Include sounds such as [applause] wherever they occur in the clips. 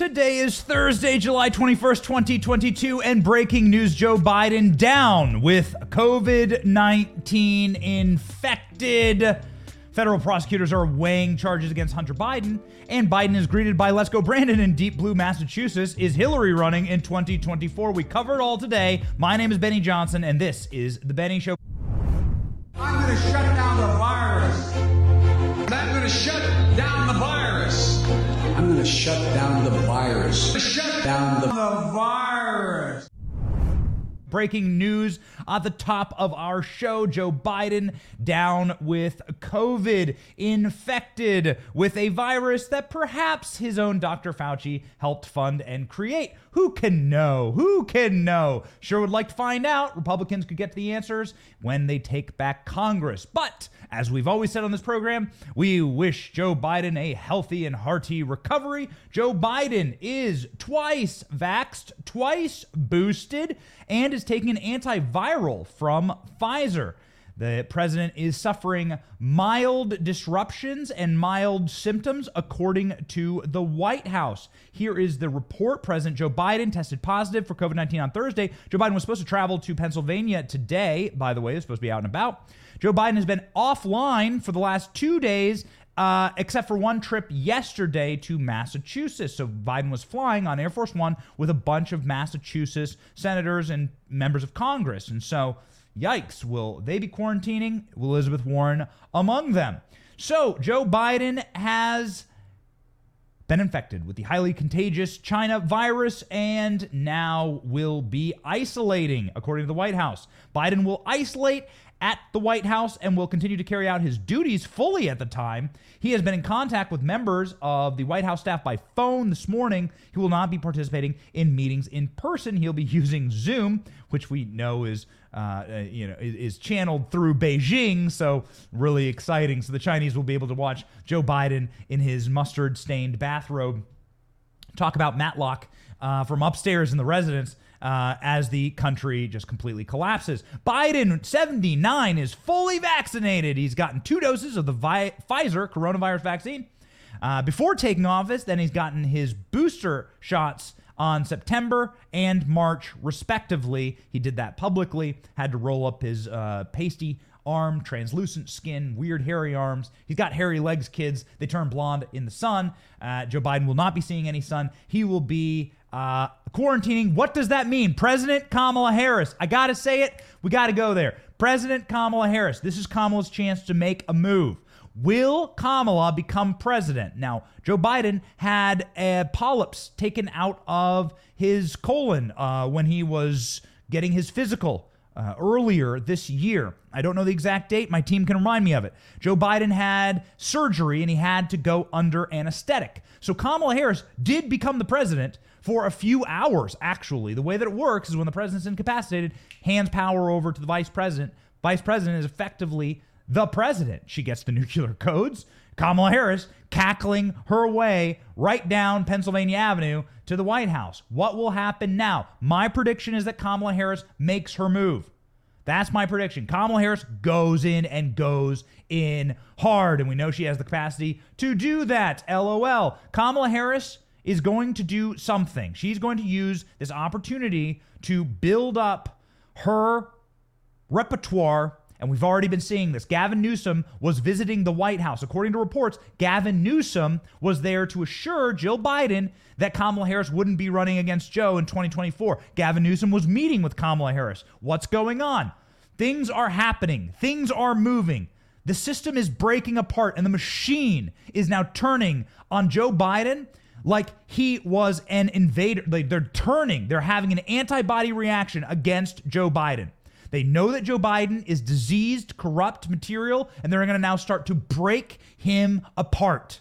Today is Thursday, July 21st, 2022, and breaking news Joe Biden down with COVID 19 infected. Federal prosecutors are weighing charges against Hunter Biden, and Biden is greeted by Let's Go Brandon in deep blue Massachusetts. Is Hillary running in 2024? We cover it all today. My name is Benny Johnson, and this is The Benny Show. I'm going to shut down the shut down the virus. Shut Down the the virus. Breaking news at the top of our show Joe Biden down with COVID, infected with a virus that perhaps his own Dr. Fauci helped fund and create. Who can know? Who can know? Sure would like to find out. Republicans could get to the answers when they take back Congress. But as we've always said on this program, we wish Joe Biden a healthy and hearty recovery. Joe Biden is twice vaxxed, twice boosted, and is taking an antiviral from Pfizer. The president is suffering mild disruptions and mild symptoms, according to the White House. Here is the report. President Joe Biden tested positive for COVID 19 on Thursday. Joe Biden was supposed to travel to Pennsylvania today, by the way, he's supposed to be out and about. Joe Biden has been offline for the last two days. Uh, except for one trip yesterday to Massachusetts. So Biden was flying on Air Force One with a bunch of Massachusetts senators and members of Congress. And so Yikes, will they be quarantining? Elizabeth Warren among them? So, Joe Biden has been infected with the highly contagious China virus and now will be isolating, according to the White House. Biden will isolate at the White House and will continue to carry out his duties fully at the time. He has been in contact with members of the White House staff by phone this morning. He will not be participating in meetings in person. He'll be [laughs] using Zoom, which we know is uh, uh, you know is, channeled through Beijing. So really exciting. So the Chinese will be able to watch Joe Biden in his mustard-stained bathrobe talk about Matlock uh, from upstairs in the residence uh, as the country just completely collapses. Biden, 79, is fully vaccinated. He's gotten two doses of the Vi- Pfizer coronavirus vaccine uh, before taking office. Then he's gotten his booster shots on September and March, respectively. He did that publicly, had to roll up his uh, pasty arm, translucent skin, weird hairy arms. He's got hairy legs, kids. They turn blonde in the sun. Uh, Joe Biden will not be seeing any sun. He will be uh, quarantining. What does that mean? President Kamala Harris. I got to say it. We got to go there. President Kamala Harris. This is Kamala's chance to make a move. Will Kamala become president? Now, Joe Biden had uh, polyps taken out of his colon uh, when he was getting his physical uh, earlier this year. I don't know the exact date. My team can remind me of it. Joe Biden had surgery and he had to go under anesthetic. So Kamala Harris did become the president for a few hours, actually. The way that it works is when the president's incapacitated, hands power over to the vice president. Vice president is effectively the president. She gets the [laughs] nuclear codes. Kamala Harris cackling her way right down Pennsylvania Avenue to the White House. What will happen now? My prediction is that Kamala Harris makes her move. That's my prediction. Kamala Harris goes in and goes in hard, and we know she has the capacity to do that. LOL. Kamala Harris is going to do something. She's going to use this opportunity to build up her repertoire and we've already been seeing this. Gavin Newsom was visiting the White House. According to reports, Gavin Newsom was there to assure Jill Biden that Kamala Harris wouldn't be running against Joe in 2024. Gavin Newsom was meeting with Kamala Harris. What's going on? Things are happening, things are moving. The system is breaking apart, and the machine is now turning on Joe Biden like he was an invader. Like they're turning, they're having an antibody reaction against Joe Biden. They know that Joe Biden is diseased, corrupt material, and they're going to now start to break him apart.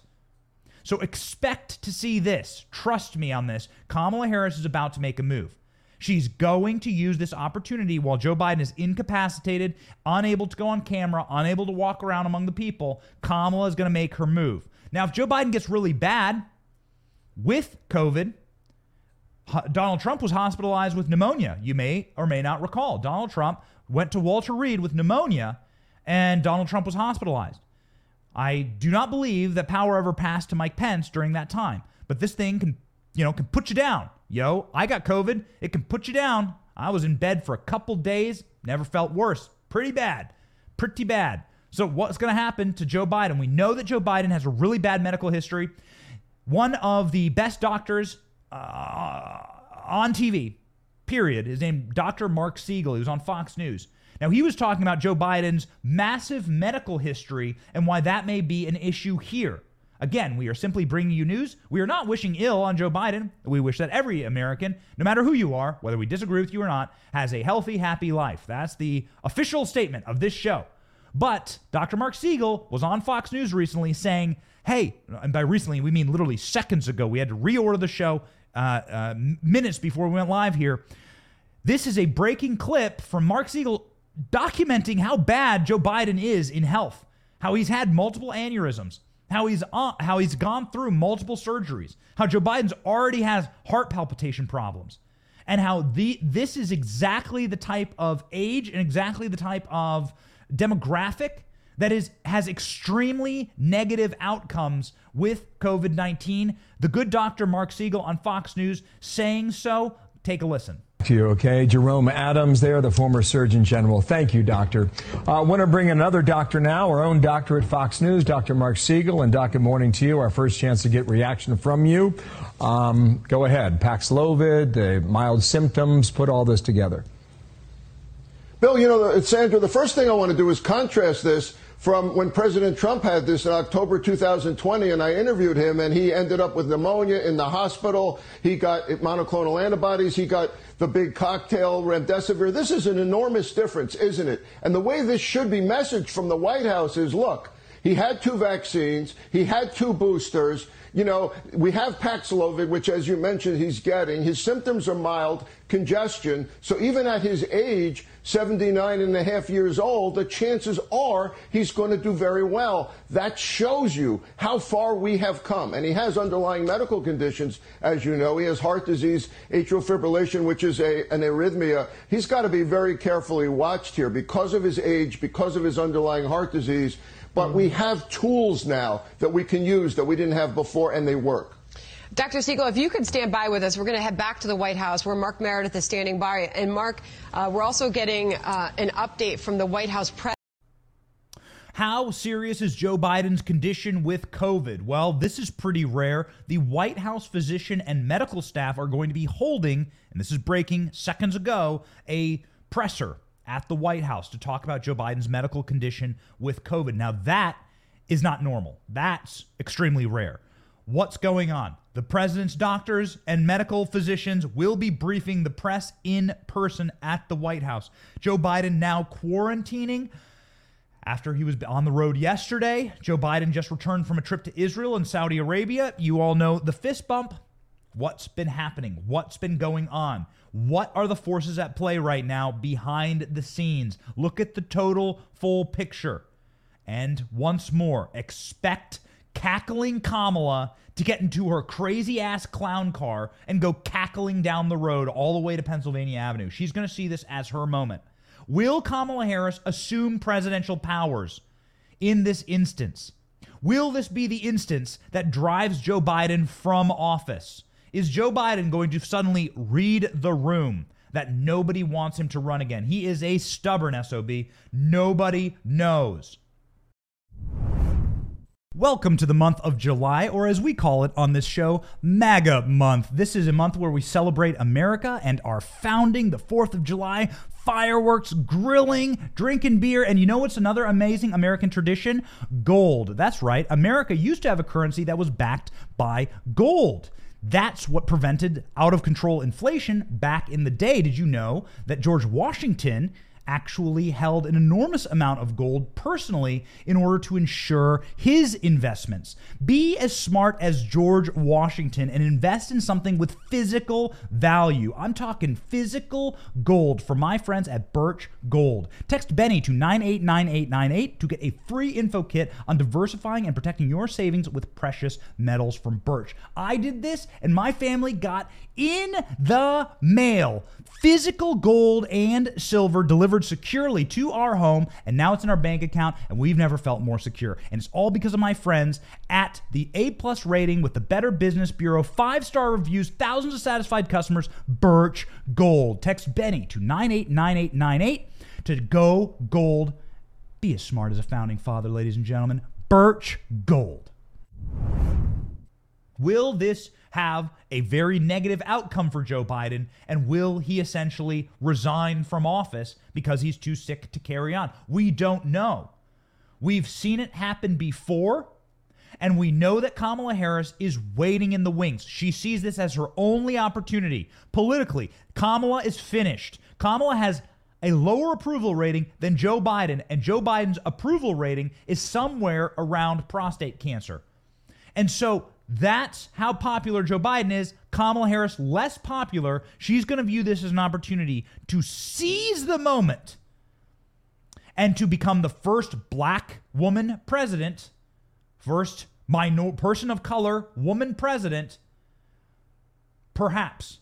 So expect to see this. Trust me on this. Kamala Harris is about to make a move. She's going to use this opportunity while Joe Biden is incapacitated, unable to go on camera, unable to walk around among the people. Kamala is going to make her move. Now, if Joe Biden gets really bad with COVID, Donald Trump was hospitalized with pneumonia. You may or may not recall. Donald Trump went to Walter Reed with pneumonia, and Donald Trump was hospitalized. I do not believe that power ever passed to Mike Pence during that time, but this thing can you know, can put you down. Yo, I got COVID. It can put you down. I was in bed for a couple days, never felt worse. Pretty bad. Pretty bad. So, what's going to happen to Joe Biden? We know that Joe Biden has a really bad medical history. One of the best doctors uh, on TV, period, is named Dr. Mark Siegel. He was on Fox News. Now, he was talking about Joe Biden's massive medical history and why that may be an issue here. Again, we are simply bringing you news. We are not wishing ill on Joe Biden. We wish that every American, no matter who you are, whether we disagree with you or not, has a healthy, happy life. That's the official statement of this show. But Dr. Mark Siegel was on Fox News recently saying, hey, and by recently, we mean literally seconds ago, we had to reorder the show uh, uh, minutes before we went live here. This is a breaking clip from Mark Siegel documenting how bad Joe Biden is in health, how he's had multiple aneurysms, how he's uh, how he's gone through multiple surgeries, how Joe Biden's already has heart palpitation problems, and how the this is exactly the type of age and exactly the type of demographic that is has extremely negative outcomes with COVID-19. The good doctor Mark Siegel on Fox News saying so. Take a listen to you, okay? Jerome Adams there, the former Surgeon General. Thank you, doctor. I uh, want to bring another doctor now, our own doctor at Fox News, Dr. Mark Siegel. And Doc, good morning to you. Our first chance to get reaction from you. Um, go ahead. Paxlovid, the mild symptoms, put all this together. Bill, you know, Sandra, the first thing I want to do is contrast this from when President Trump had this in October 2020, and I interviewed him, and he ended up with pneumonia in the hospital. He got monoclonal antibodies. He got the big cocktail remdesivir. This is an enormous difference, isn't it? And the way this should be messaged from the White House is, look, he had two vaccines. He had two boosters. You know, we have Paxlovid, which, as you mentioned, he's getting. His symptoms are mild, congestion. So even at his age, 79 and a half years old, the chances are he's going to do very well. That shows you how far we have come. And he has underlying medical conditions, as you know. He has heart disease, atrial fibrillation, which is a, an arrhythmia. He's got to be very carefully watched here because of his age, because of his underlying heart disease. But we have tools now that we can use that we didn't have before, and they work. Dr. Siegel, if you could stand by with us, we're going to head back to the White House where Mark Meredith is standing by. And Mark, uh, we're also getting uh, an update from the White House press. How serious is Joe Biden's condition with COVID? Well, this is pretty rare. The White House physician and medical staff are going to be holding, and this is breaking seconds ago, a presser at the White House to talk about Joe Biden's medical condition with COVID. Now, that is not normal. That's extremely rare. What's going on? The president's doctors and medical physicians will be briefing the press in person at the White House. Joe Biden now quarantining after he was on the road yesterday. Joe Biden just returned from a trip to Israel and Saudi Arabia. You all know the fist bump. What's been happening? What's been going on? What are the forces at play right now behind the scenes? Look at the total full picture. And once more, expect cackling Kamala to get into her crazy ass clown car and go cackling down the road all the way to Pennsylvania Avenue. She's going to see this as her moment. Will Kamala Harris assume presidential powers in this instance? Will this be the instance that drives Joe Biden from office? Is Joe Biden going to suddenly read the room that nobody wants him to run again? He is a stubborn SOB. Nobody knows. Welcome to the month of July, or as we call it on this show, MAGA month. This is a month where we celebrate America and our founding, the 4th of July, fireworks, grilling, drinking beer, and you know what's another amazing American tradition? Gold. That's right, America used to have a currency that was backed by gold. That's what prevented out of control inflation back in the day. Did you know that George Washington actually held an enormous amount of gold personally in order to ensure his investments. Be as smart as George Washington and invest in something with physical value. I'm talking physical gold for my friends at Birch Gold. Text Benny to 989898 to get a free info kit on diversifying and protecting your savings with precious metals from Birch. I did this and my family got in the mail physical gold and silver delivered securely to our home, and now it's in our bank account, and we've never felt more secure. And it's all because of my friends at the A plus rating with the Better Business Bureau, five star reviews, thousands of satisfied customers, Birch Gold. Text Benny to 989898 to go gold. Be as smart as a founding father, ladies and gentlemen. Birch Gold. Will this have a very negative outcome for Joe Biden? And will he essentially resign from office because he's too sick to carry on? We don't know. We've seen it happen before. And we know that Kamala Harris is waiting in the wings. She sees this as her only opportunity. Politically, Kamala is finished. Kamala has a lower approval rating than Joe Biden, and Joe Biden's approval rating is somewhere around prostate cancer. And so that's how popular Joe Biden is. Kamala Harris, less popular. She's going to view this as an opportunity to seize the moment and to become the first black woman president, first minor person of color woman president. Perhaps.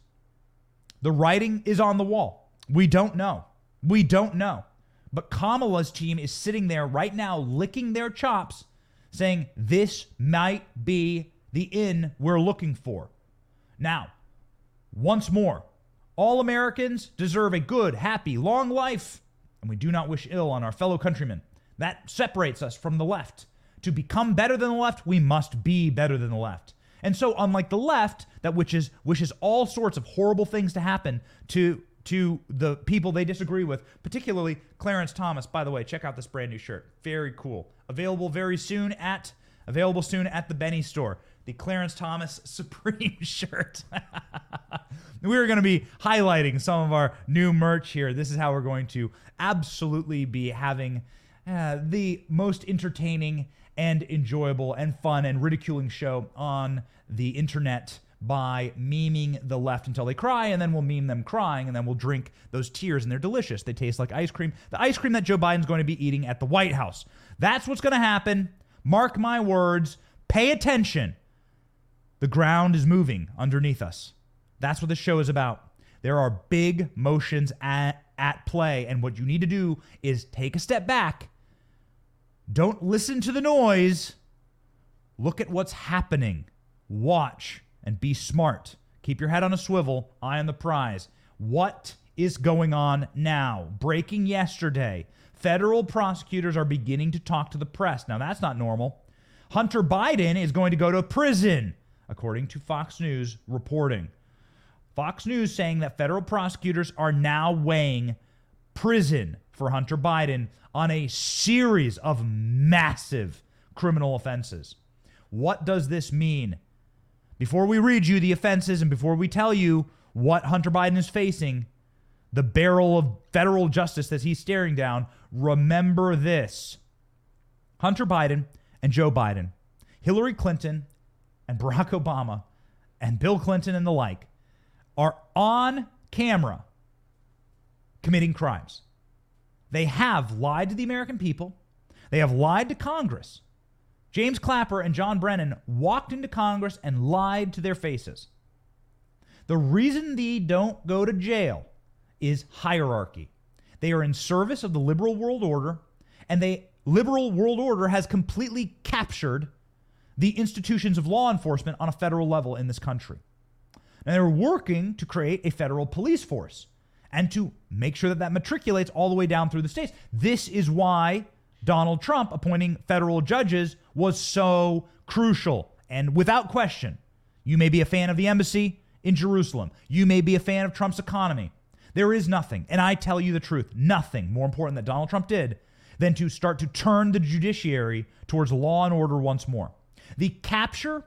The writing is on the wall. We don't know. We don't know. But Kamala's team is sitting there right now licking their chops saying this might be the in we're looking for. Now, once more, all Americans deserve a good, happy, long life, and we do not wish ill on our fellow countrymen. That separates us from the left. To become better than the left, we must be better than the left. And so, unlike the left, that wishes wishes all sorts of horrible things to happen to to the people they disagree with, particularly Clarence Thomas. By the way, check out this brand new shirt. Very cool. Available very soon at available soon at the Benny store the Clarence Thomas [laughs] Supreme shirt. [laughs] we're going to be highlighting some of our new merch here. This is how we're going to absolutely be having uh, the most entertaining and enjoyable and fun and ridiculing show on the internet by memeing the left until they cry, and then we'll meme them crying, and then we'll drink those tears, and they're delicious. They taste like ice cream. The ice cream that Joe Biden's going to be eating at the White House. That's what's going to happen. Mark my words. Pay attention. The ground is moving underneath us. That's what the show is about. There are big motions at, at play, and what you need to do is take a step back. Don't listen to the noise. Look at what's happening. Watch and be smart. Keep your head on a swivel, eye on the prize. What is going on now? Breaking yesterday. Federal prosecutors are beginning to talk to the press. Now, that's not normal. Hunter Biden is going to go to prison according to Fox News reporting. Fox News saying that federal prosecutors are now weighing prison for Hunter Biden on a series of massive criminal offenses. What does this mean? Before we read you the offenses and before we tell you what Hunter Biden is facing, the barrel of federal justice that he's staring down, remember this Hunter Biden and Joe Biden, Hillary Clinton and Barack Obama and Bill Clinton and the like are on camera committing crimes. They have lied to the American people. They have lied to Congress. James Clapper and John Brennan walked into Congress and lied to their faces. The reason they don't go to jail is hierarchy. They are in service of the liberal world order, and the liberal world order has completely captured the institutions of law enforcement on a federal level in this country. And they're working to create a federal police force and to make sure that that matriculates all the way down through the states. This is why Donald Trump appointing federal judges was so crucial. And without question, you may be a fan of the embassy in Jerusalem, you may be a fan of Trump's economy. There is nothing, and I tell you the truth, nothing more important that Donald Trump did than to start to turn the judiciary towards law and order once more. The capture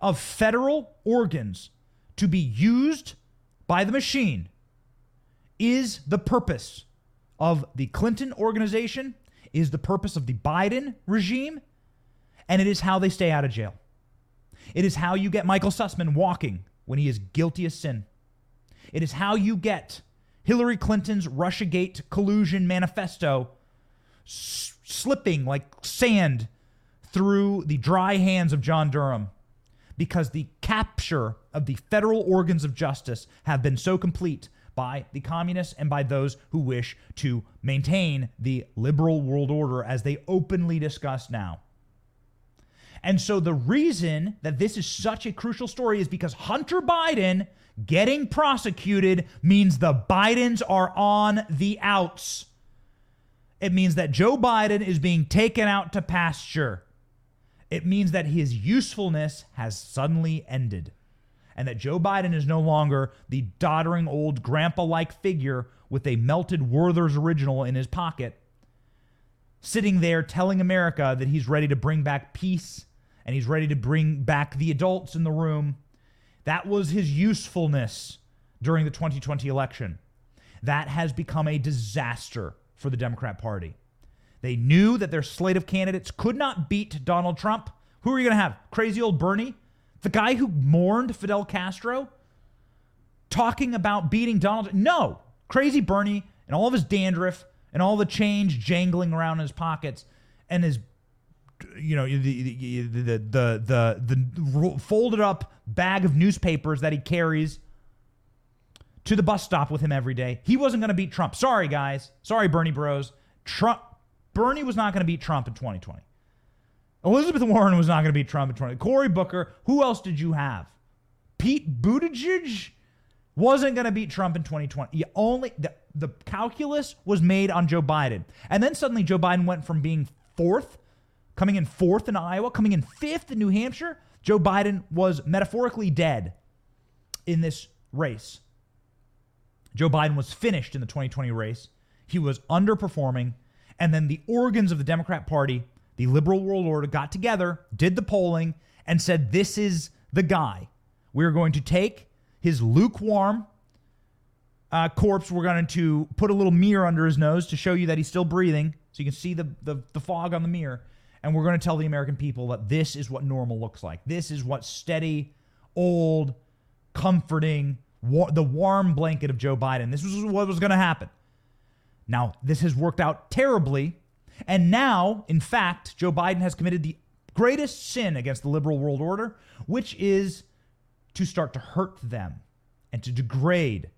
of federal organs to be used by the machine is the purpose of the Clinton organization, is the purpose of the Biden regime, and it is how they stay out of jail. It is how you get Michael Sussmann walking when he is guilty of sin. It is how you get Hillary Clinton's Russiagate collusion manifesto s- slipping like sand through the dry hands of John Durham because the capture of the federal organs of justice have been so complete by the communists and by those who wish to maintain the liberal world order as they openly discuss now. And so the reason that this is such a crucial story is because Hunter Biden getting prosecuted means the Bidens are on the outs. It means that Joe Biden is being taken out to pasture. It means that his usefulness has suddenly ended and that Joe Biden is no longer the doddering old grandpa like figure with a melted Werther's original in his pocket, sitting there telling America that he's ready to bring back peace and he's ready to bring back the adults in the room. That was his usefulness during the 2020 election. That has become a disaster for the Democrat Party. They knew that their slate of candidates could not beat Donald Trump. Who are you going to have? Crazy old Bernie? The guy who mourned Fidel Castro? Talking about beating Donald? No. Crazy Bernie and all of his dandruff and all the change jangling around in his pockets and his you know the the the the, the, the folded up bag of newspapers that he carries to the bus stop with him every day. He wasn't going to beat Trump. Sorry, guys. Sorry, Bernie Bros. Trump. Bernie was not going to beat Trump in 2020. Elizabeth Warren was not going to beat Trump in 2020. Cory Booker. Who else did you have? Pete Buttigieg wasn't going to beat Trump in 2020. You only the, the calculus was made on Joe Biden, and then suddenly Joe Biden went from being fourth, coming in fourth in Iowa, coming in fifth in New Hampshire. Joe Biden was metaphorically dead in this race. Joe Biden was finished in the 2020 race. He was underperforming. And then the organs of the Democrat Party, the liberal world order, got together, did the polling, and said, This is the guy. We're going to take his lukewarm uh, corpse. We're going to put a little mirror under his nose to show you that he's still breathing. So you can see the, the, the fog on the mirror. And we're going to tell the American people that this is what normal looks like. This is what steady, old, comforting, the warm blanket of Joe Biden. This was what was going to happen. Now, this has worked out terribly. And now, in fact, Joe Biden has committed the greatest sin against the liberal world order, which is to start to hurt them and to degrade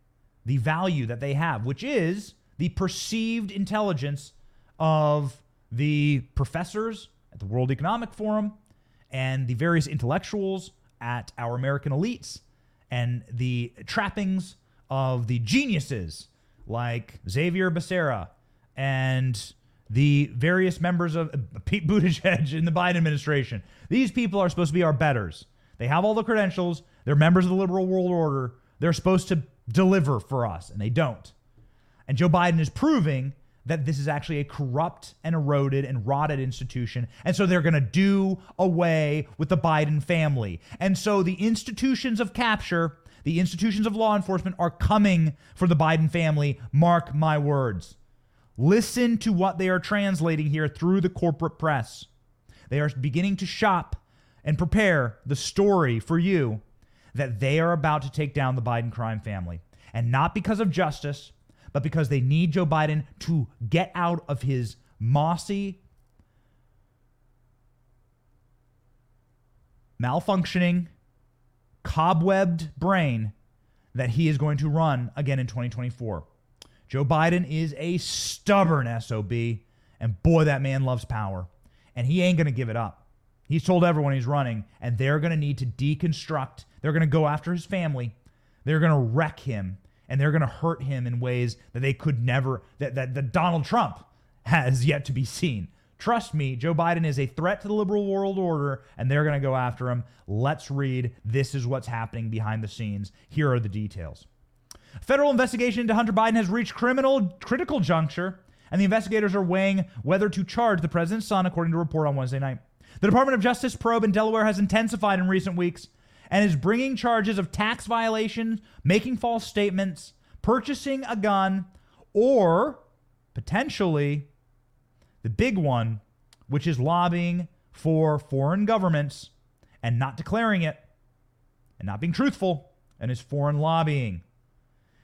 the value that they have, which is the perceived intelligence of the professors at the World Economic Forum and the various intellectuals at our American elites and the trappings of the geniuses like Xavier Becerra and the various members of uh, Pete Buttigieg in the Biden administration. These people are supposed to be our betters. They have all the credentials. They're members of the liberal world order. They're supposed to deliver for us, and they don't. And Joe Biden is proving that this is actually a corrupt and eroded and rotted institution. And so they're going to do away with the Biden family. And so the institutions of capture, the institutions of law enforcement are coming for the Biden family. Mark my words. Listen to what they are translating here through the corporate press. They are beginning to shop and prepare the story for you that they are about to take down the Biden crime family. And not because of justice, but because they need Joe Biden to get out of his mossy, malfunctioning, cobwebbed brain that he is going to run again in 2024. Joe Biden is a stubborn SOB, and boy, that man loves power. And he ain't going to give it up. He's told everyone he's running, and they're going to need to deconstruct. They're going to go after his family. They're going to wreck him, and they're going to hurt him in ways that they could never, that, that, that Donald Trump [laughs] has yet to be seen. Trust me, Joe Biden is a threat to the liberal world order, and they're going to go after him. Let's read. This is what's happening behind the scenes. Here are the details. Federal investigation into Hunter Biden has reached criminal critical juncture, and the investigators are weighing whether to charge the president's son, according to a report on Wednesday night. The Department of Justice probe in Delaware has intensified in recent weeks and is bringing charges of tax violations, making false statements, purchasing a gun, or potentially the big one, which is lobbying for foreign governments and not declaring it and not being truthful and is foreign lobbying.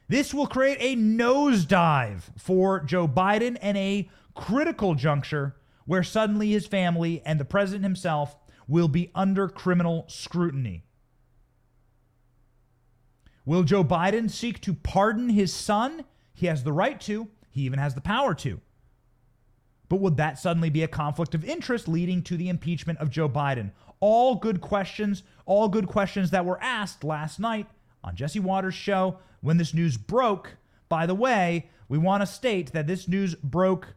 This will create a nosedive for Joe Biden and a critical juncture where suddenly his family and the president himself will be under criminal scrutiny. Will Joe Biden seek to pardon his son? He has the right to, he even has the power to. But would that suddenly be a conflict of interest leading to the impeachment of Joe Biden? All good questions, all good questions that were asked last night on Jesse Watters' show when this news broke. By the way, we want to state that this news broke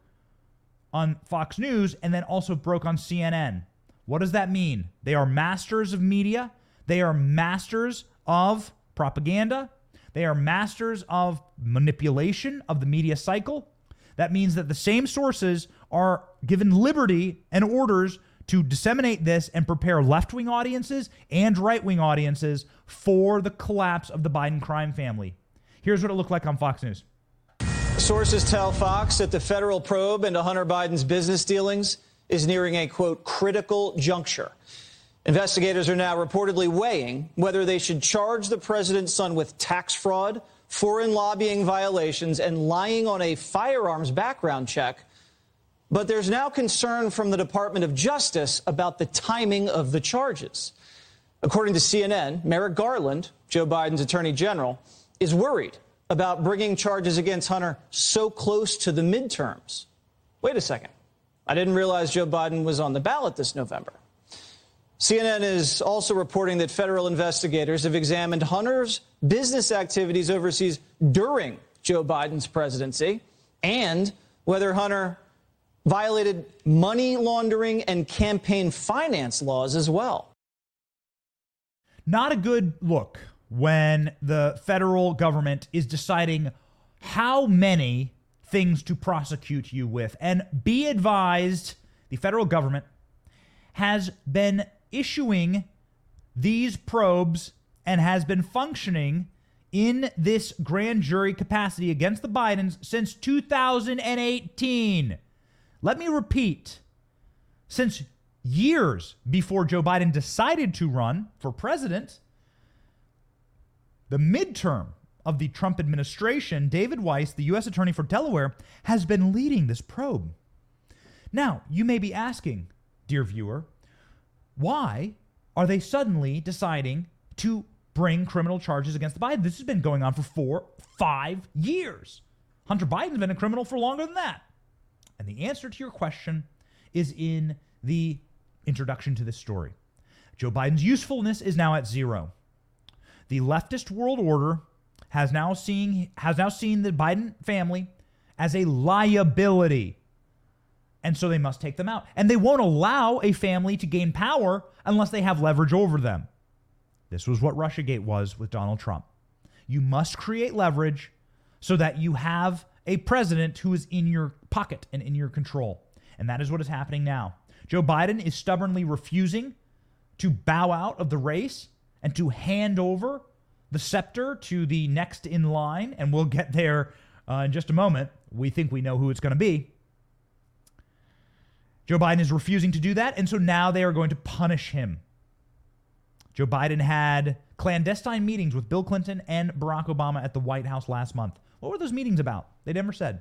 on Fox News and then also broke on CNN. What does that mean? They are masters of media, they are masters of propaganda, they are masters of manipulation of the media cycle. That means that the same sources are given liberty and orders to disseminate this and prepare left wing audiences and right wing audiences for the collapse of the Biden crime family. Here's what it looked like on Fox News. Sources tell Fox that the federal probe into Hunter Biden's business dealings is nearing a quote critical juncture. Investigators are now reportedly weighing whether they should charge the president's son with tax fraud, foreign lobbying violations, and lying on a firearms background check. But there's now concern from the Department of Justice about the timing of the charges. According to CNN, Merrick Garland, Joe Biden's attorney general, is worried about bringing charges against Hunter so close to the midterms. Wait a second. I didn't realize Joe Biden was on the ballot this November. CNN is also reporting that federal investigators have examined Hunter's business activities overseas during Joe Biden's presidency and whether Hunter violated money laundering and campaign finance laws as well. Not a good look when the federal government is deciding how many things to prosecute you with. And be advised, the federal government has been issuing these probes and has been functioning in this grand jury capacity against the Bidens since 2018. Let me repeat since years before Joe Biden decided to run for president, the midterm of the Trump administration, David Weiss, the U.S. Attorney for Delaware, has been leading this probe. Now, you may be asking, dear viewer, why are they suddenly deciding to bring criminal charges against Biden? This has been going on for four, five years. Hunter Biden's been a criminal for longer than that. And the answer to your question is in the introduction to this story. Joe Biden's usefulness is now at zero. The leftist world order has now seen has now seen the Biden family as a liability. And so they must take them out. And they won't allow a family to gain power unless they have leverage over them. This was what Russiagate was with Donald Trump. You must create leverage so that you have a president who is in your pocket and in your control. And that is what is happening now. Joe Biden is stubbornly refusing to bow out of the race and to hand over the scepter to the next in line. And we'll get there uh, in just a moment. We think we know who it's going to be. Joe Biden is refusing to do that. And so now they are going to punish him. Joe Biden had clandestine meetings with Bill Clinton and Barack Obama at the White House last month. What were those meetings about? They never said.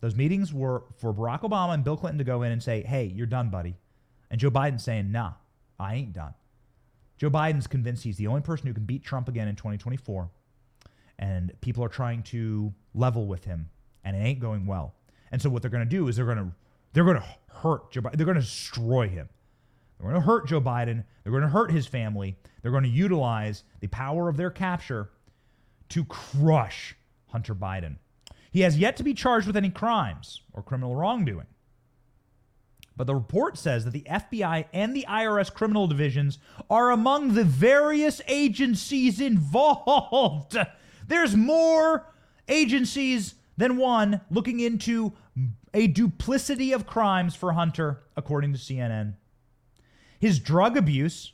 Those meetings were for Barack Obama and Bill Clinton to go in and say, hey, you're done, buddy. And Joe Biden saying, nah, I ain't done. Joe Biden's convinced he's the only person who can beat Trump again in 2024. And people are trying to level with him, and it ain't going well. And so what they're going to do is they're going to they're going to hurt Joe Biden. They're going to destroy him. They're going to hurt Joe Biden. They're going to hurt his family. They're going to utilize the power of their capture to crush Hunter Biden. He has yet to be charged with any crimes or criminal wrongdoing. But the report says that the FBI and the IRS criminal divisions are among the various agencies involved. [laughs] There's more agencies than one looking into a duplicity of crimes for Hunter, according to CNN. His drug abuse,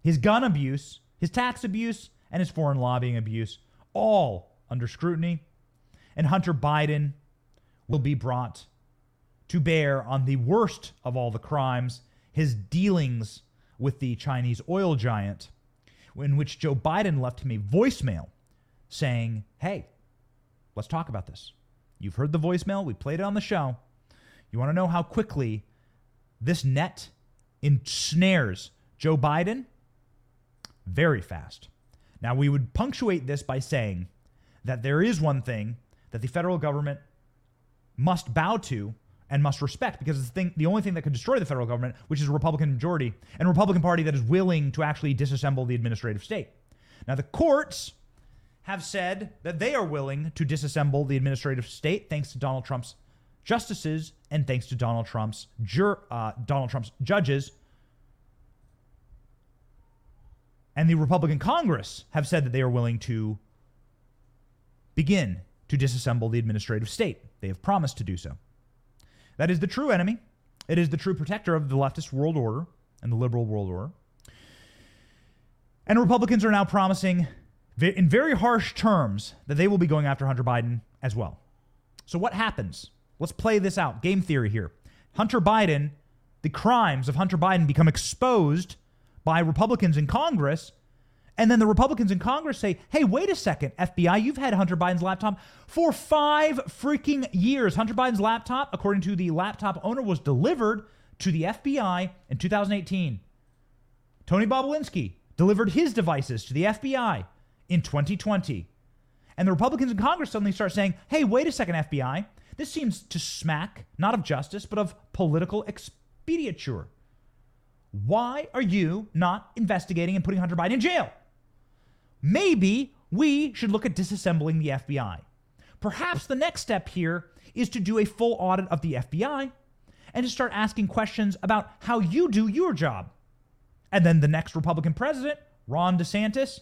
his gun abuse, his tax abuse, and his foreign lobbying abuse, all under scrutiny. And Hunter Biden will be brought to bear on the worst of all the crimes, his dealings with the Chinese oil giant, in which Joe Biden left him a voicemail saying, Hey, let's talk about this. You've heard the voicemail, we played it on the show. You want to know how quickly this net ensnares Joe Biden? Very fast. Now, we would punctuate this by saying that there is one thing that the federal government must bow to and must respect because it's the, thing, the only thing that could destroy the federal government, which is a Republican majority and Republican Party that is willing to actually disassemble the administrative state. Now, the courts have said that they are willing to disassemble the administrative state thanks to Donald Trump's justices and thanks to Donald Trump's jur- uh, Donald Trump's judges. And the Republican Congress have said that they are willing to begin to disassemble the administrative state. They have promised to do so. That is the true enemy. It is the true protector of the leftist world order and the liberal world order. And Republicans are now promising in very harsh terms that they will be going after Hunter Biden as well. So, what happens? Let's play this out. Game theory here. Hunter Biden, the crimes of Hunter Biden become exposed by Republicans in Congress. And then the Republicans in Congress say, hey, wait a second, FBI, you've had Hunter Biden's laptop for five freaking years. Hunter Biden's laptop, according to the laptop owner, was delivered to the FBI in 2018. Tony Bobulinski delivered his devices to the FBI in 2020. And the Republicans in Congress suddenly start saying, hey, wait a second, FBI. This seems to smack not of justice, but of political expediture. Why are you not investigating and putting Hunter Biden in jail? Maybe we should look at disassembling the FBI. Perhaps the next step here is to do a full audit of the FBI and to start asking questions about how you do your job. And then the next Republican president, Ron DeSantis,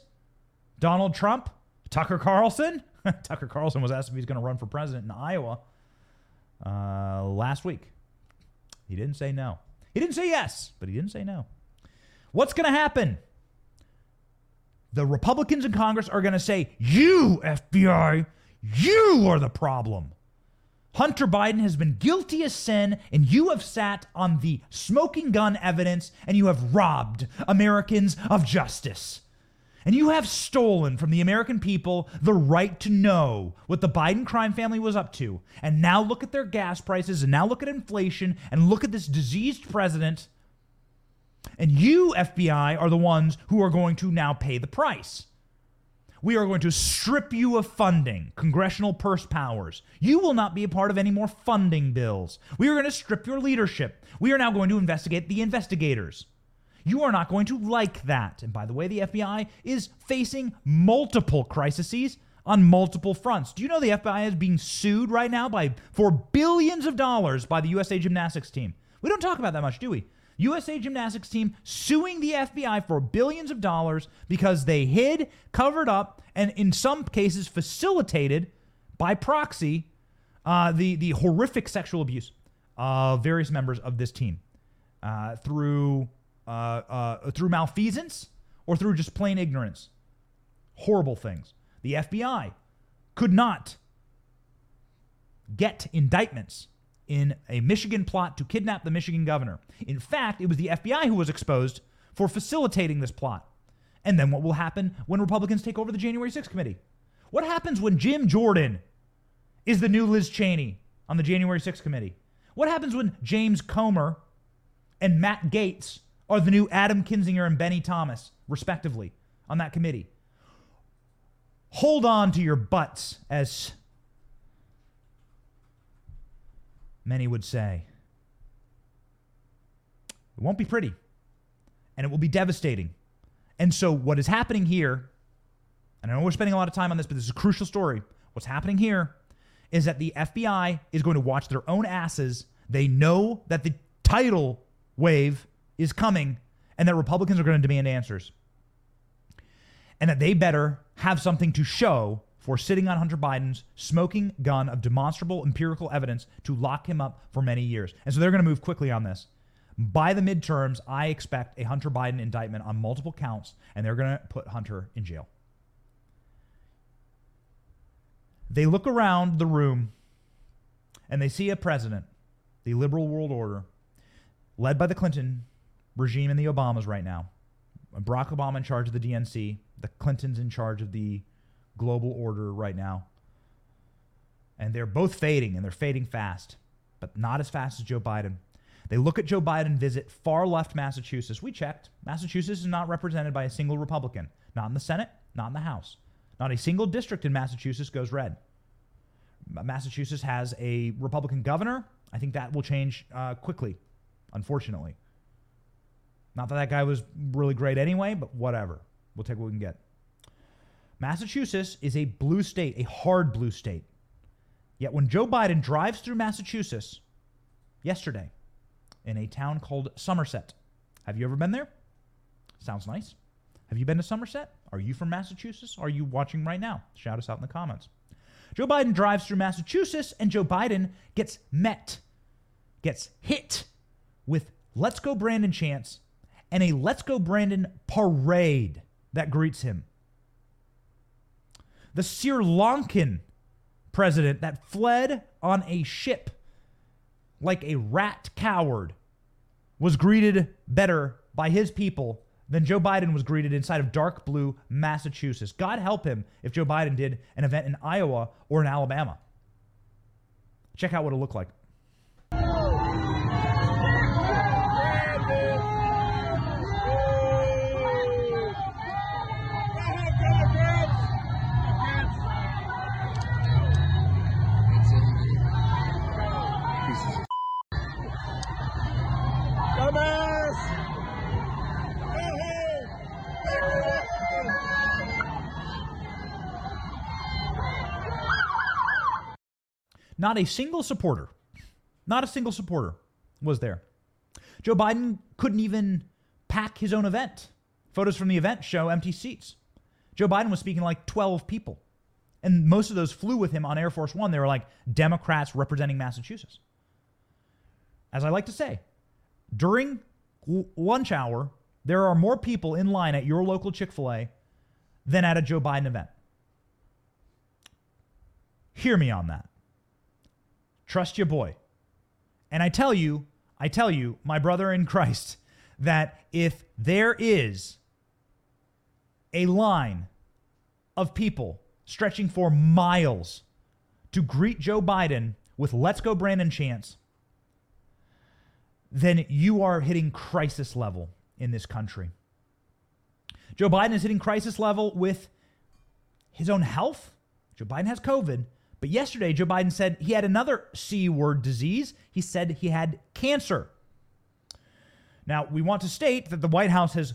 Donald Trump, Tucker Carlson. [laughs] Tucker Carlson was asked if he's going to run for president in Iowa uh, last week. He didn't say no. He didn't say yes, but he didn't say no. What's going to happen? The Republicans in Congress are going to say, You, FBI, you are the problem. Hunter Biden has been guilty as sin, and you have sat on the smoking gun evidence and you have robbed Americans of justice. And you have stolen from the American people the right to know what the Biden crime family was up to. And now look at their gas prices, and now look at inflation, and look at this diseased president. And you, FBI, are the ones who are going to now pay the price. We are going to strip you of funding, congressional purse powers. You will not be a part of any more funding bills. We are going to strip your leadership. We are now going to investigate the investigators. You are not going to like that. And by the way, the FBI is facing multiple crises on multiple fronts. Do you know the FBI is being sued right now by for billions of dollars by the USA Gymnastics team? We don't talk about that much, do we? USA Gymnastics team suing the FBI for billions of dollars because they hid, covered up, and in some cases facilitated by proxy uh, the the horrific sexual abuse of various members of this team uh, through uh, uh, through malfeasance or through just plain ignorance. Horrible things. The FBI could not get indictments in a Michigan plot to kidnap the Michigan governor. In fact, it was the FBI who was exposed for facilitating this plot. And then what will happen when Republicans take over the January 6th committee? What happens when Jim Jordan is the new Liz Cheney on the January 6th committee? What happens when James Comer and Matt Gaetz are the new Adam Kinzinger and Bennie Thompson, respectively, on that committee? Hold on to your butts, as many would say. It won't be pretty, and it will be devastating. And so, what is happening here, and I know we're spending a lot of time on this, but this is a crucial story. What's happening here is that the FBI is going to watch their own asses. They know that the tidal wave is coming and that Republicans are going to demand answers. And that they better have something to show for sitting on Hunter Biden's smoking gun of demonstrable empirical evidence to lock him up for many years. And so they're going to move quickly on this. By the midterms, I expect a Hunter Biden indictment on multiple counts, and they're going to put Hunter in jail. They look around the room and they see a president, the liberal world order, led by the Clinton regime and the Obamas right now. Barack Obama in charge of the DNC, the Clintons in charge of the global order right now. And they're both fading, and they're fading fast, but not as fast as Joe Biden. They look at Joe Biden visit far left Massachusetts. We checked. Massachusetts is not represented by a single Republican, not in the Senate, not in the House. Not a single district in Massachusetts goes red. Massachusetts has a Republican governor. I think that will change uh, quickly, unfortunately. Not that that guy was really great anyway, but whatever. We'll take what we can get. Massachusetts is a blue state, a hard blue state. Yet when Joe Biden drives through Massachusetts yesterday in a town called Somerset, have you ever been there? Sounds nice. Have you been to Somerset? Are you from Massachusetts? Are you watching right now? Shout us out in the comments. Joe Biden drives through Massachusetts, and Joe Biden gets met, gets hit with Let's Go Brandon chants and a Let's Go Brandon parade that greets him. The Sri Lankan president that fled on a ship like a rat coward was greeted better by his people than Joe Biden was greeted inside of dark blue Massachusetts. God help him if Joe Biden did an event in Iowa or in Alabama. Check out what it looked like. Not a single supporter, not a single supporter was there. Joe Biden couldn't even pack his own event. Photos from the event show empty seats. Joe Biden was speaking to like 12 people. And most of those flew with him on Air Force One. They were like Democrats representing Massachusetts. As I like to say, during lunch hour, there are more people in line at your local Chick fil A than at a Joe Biden event. Hear me on that. Trust your boy. And I tell you, I tell you, my brother in Christ, [laughs] that if there is a line of people stretching for miles to greet Joe Biden with Let's Go Brandon chants, then you are hitting crisis level in this country. Joe Biden is hitting crisis level with his own health. Joe Biden has COVID, but yesterday, Joe Biden said he had another C word disease. He said he had cancer. Now, we want to state that the White House has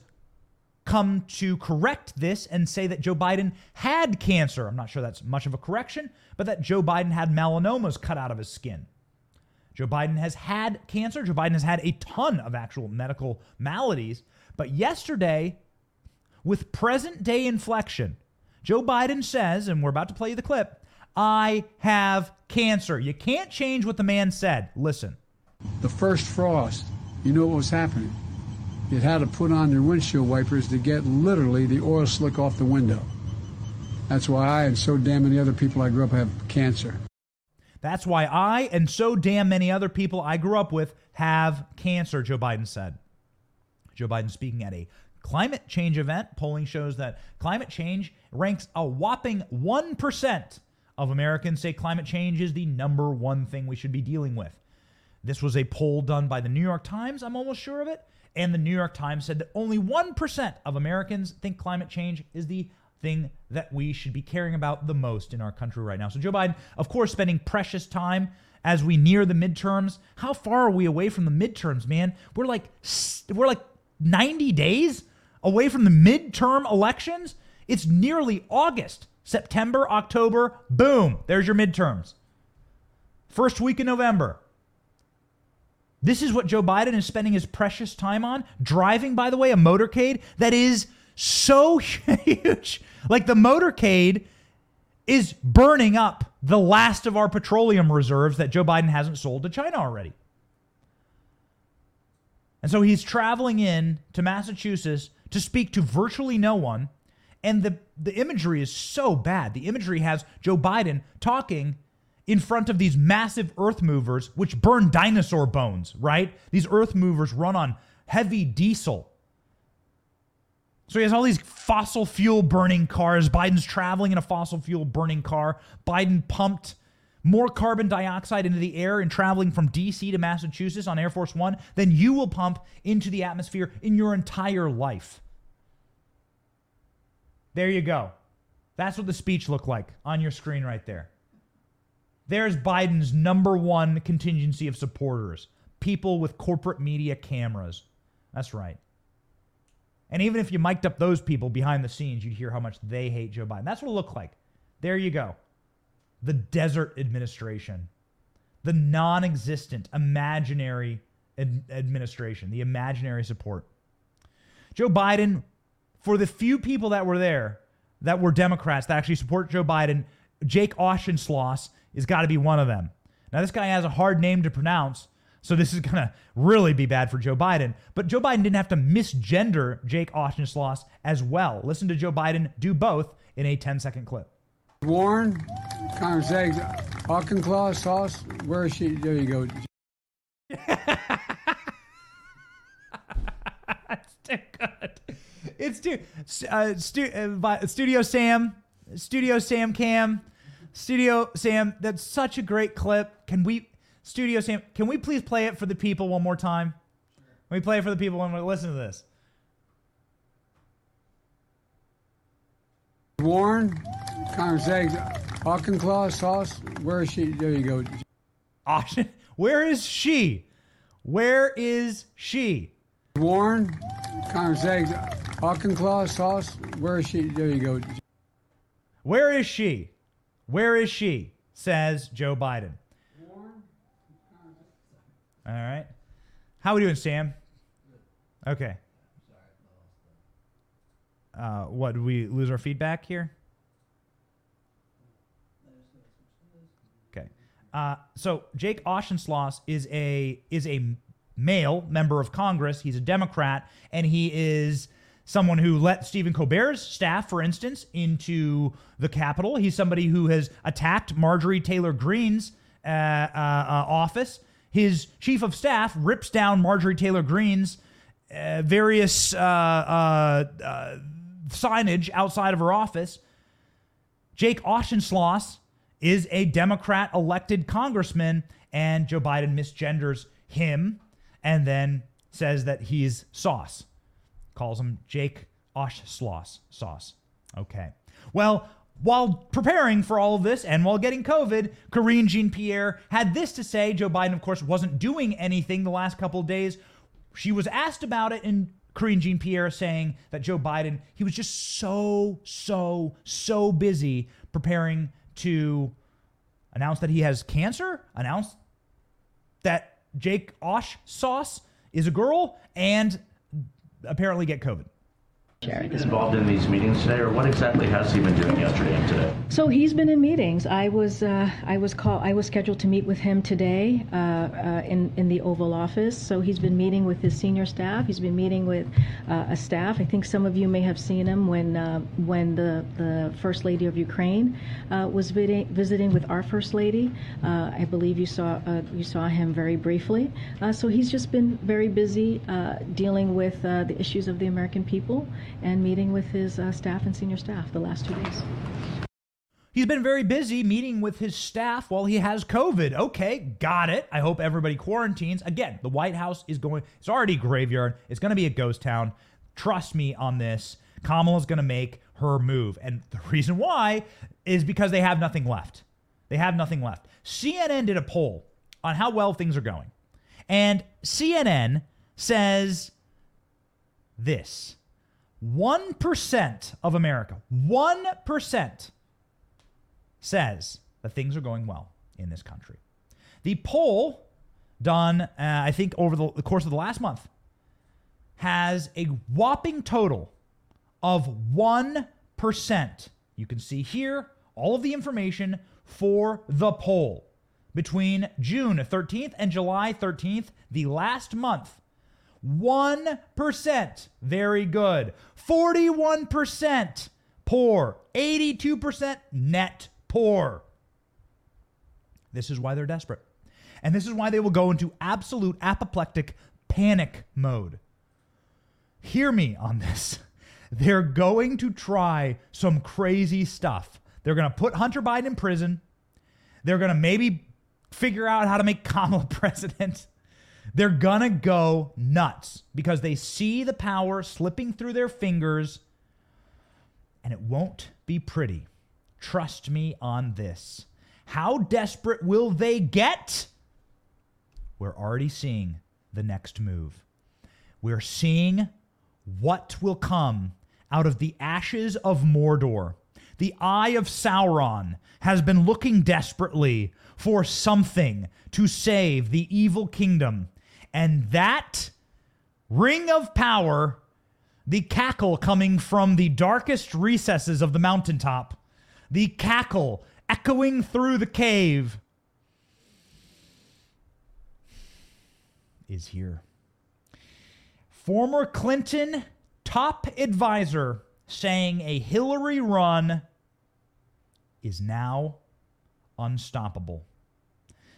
come to correct this and say that Joe Biden had cancer. I'm not sure that's much of a correction, but that Joe Biden had melanomas cut out of his skin. Joe Biden has had cancer. Joe Biden has had a ton of actual medical maladies. But yesterday, with present day inflection, Joe Biden says, and we're about to play you the clip, I have cancer. You can't change what the man said. Listen. The first frost, you know what was happening? You had to put on your windshield wipers to get literally the oil slick off the window. That's why I and so damn many other people I grew up have cancer. That's why I and so damn many other people I grew up with have cancer, Joe Biden said. Joe Biden speaking at a climate change event. Polling shows that climate change ranks a whopping 1% of Americans say climate change is the number one thing we should be dealing with. This was a poll done by the New York Times, I'm almost sure of it. And the New York Times said that only 1% of Americans think climate change is the thing that we should be caring about the most in our country right now. So, Joe Biden, of course, spending precious time as we near the midterms. How far are we away from the midterms, man? We're like we're like 90 days away from the midterm elections. It's nearly August. September, October, boom, there's your midterms. First week in November. This is what Joe Biden is spending his precious time on. Driving, by the way, a motorcade that is so [laughs] huge. Like the motorcade is burning up the last of our petroleum reserves that Joe Biden hasn't sold to China already. And so he's traveling in to Massachusetts to speak to virtually no one and the, the imagery is so bad. The imagery has Joe Biden talking in front of these massive earth movers, which burn dinosaur bones, right? These earth movers run on heavy diesel. So he has all these fossil fuel burning cars. Biden's traveling in a fossil fuel burning car. Biden pumped more carbon dioxide into the air in traveling from DC to Massachusetts on Air Force One than you will pump into the atmosphere in your entire life. There you go. That's what the speech looked like on your screen right there. There's Biden's number one contingency of supporters people with corporate media cameras. That's right. And even if you mic'd up those people behind the scenes, you'd hear how much they hate Joe Biden. That's what it looked like. There you go. The desert administration, the non existent, imaginary ad- administration, the imaginary support. Joe Biden, for the few people that were there that were Democrats that actually support Joe Biden, Jake Auchincloss has got to be one of them. Now, this guy has a hard name to pronounce, so this is going to really be bad for Joe Biden. But Joe Biden didn't have to misgender Jake Auchincloss as well. Listen to Joe Biden do both in a 10 second clip. Warren, Congress, Auchincloss sauce. Where is she? There you go. [laughs] it's too good. It's too. Uh, stu- uh, Studio Sam, Studio Sam Cam, Studio Sam. That's such a great clip. Can we, Studio Sam? Can we please play it for the people one more time? Let me play it for the people when we listen to this? Warren, Congress, Auchincloss sauce. Where is she? There you go. Auction. Where is she? Where is she? Warren, Congress, Auchincloss sauce. Where is she? There you go. Where is she? Where is she? Says Joe Biden. All right. How are we doing, Sam? Okay. Uh, what did we lose our feedback here? Okay. Uh, so Jake Auchincloss is a is a male member of Congress. He's a Democrat, and he is someone who let Stephen Colbert's staff, for instance, into the Capitol. He's somebody who has attacked Marjorie Taylor Greene's uh, uh, uh, office. His chief of staff rips down Marjorie Taylor Greene's uh, various uh, signage outside of her office. Jake Auchincloss is a Democrat elected congressman, and Joe Biden misgenders him and then says that he's sauce. Calls him Jake Auchincloss sauce. Okay. Well, while preparing for all of this and while getting COVID, Karine Jean Pierre had this to say. Joe Biden, of course, wasn't doing anything the last couple of days. She was asked about it, and Karine Jean Pierre saying that Joe Biden, he was just so, so, so busy preparing to announce that he has cancer, announce that Jake Osh sauce is a girl, and apparently get COVID. Involved in these meetings today, or what exactly has he been doing yesterday and today? So he's been in meetings. I was uh, I was call I was scheduled to meet with him today uh, uh, in in the Oval Office. So he's been meeting with his senior staff. He's been meeting with uh, a staff. I think some of you may have seen him when uh, when the the First Lady of Ukraine uh, was visiting visiting with our First Lady. I believe you saw you saw him very briefly. so he's just been very busy dealing with the issues of the American people and meeting with his uh, staff and senior staff the last two days. He's been very busy meeting with his staff while he has COVID. Okay, got it. I hope everybody quarantines. Again, the White House is going, it's already graveyard. It's going to be a ghost town. Trust me on this. Kamala's going to make her move. And the [laughs] reason why is because they have nothing left. They have nothing left. CNN did a poll on how well things are going. And CNN says this 1% of America, 1% says that things are going well in this country. The poll done, uh, I think, over the, the course of the last month has a whopping total of 1%. You can see here all of the information for the poll between June 13th and July 13th, the last month 1%. Very good. 41% poor. 82% net poor. This is why they're desperate. And this is why they will go into absolute apoplectic panic mode. Hear me on this. [laughs] They're going to try some crazy stuff. They're going to put Hunter Biden in prison. They're going to maybe figure out how to make Kamala [laughs] president. They're gonna go nuts because they see the power slipping through their fingers And it won't be pretty. Trust me on this. How desperate will they get? We're already seeing the next move. We're seeing what will come out of the ashes of Mordor. The eye of Sauron has been looking desperately for something to save the evil kingdom. And that ring of power, the cackle coming from the darkest recesses of the mountaintop, the cackle echoing through the cave, is here. Former Clinton top advisor saying a Hillary run is now unstoppable.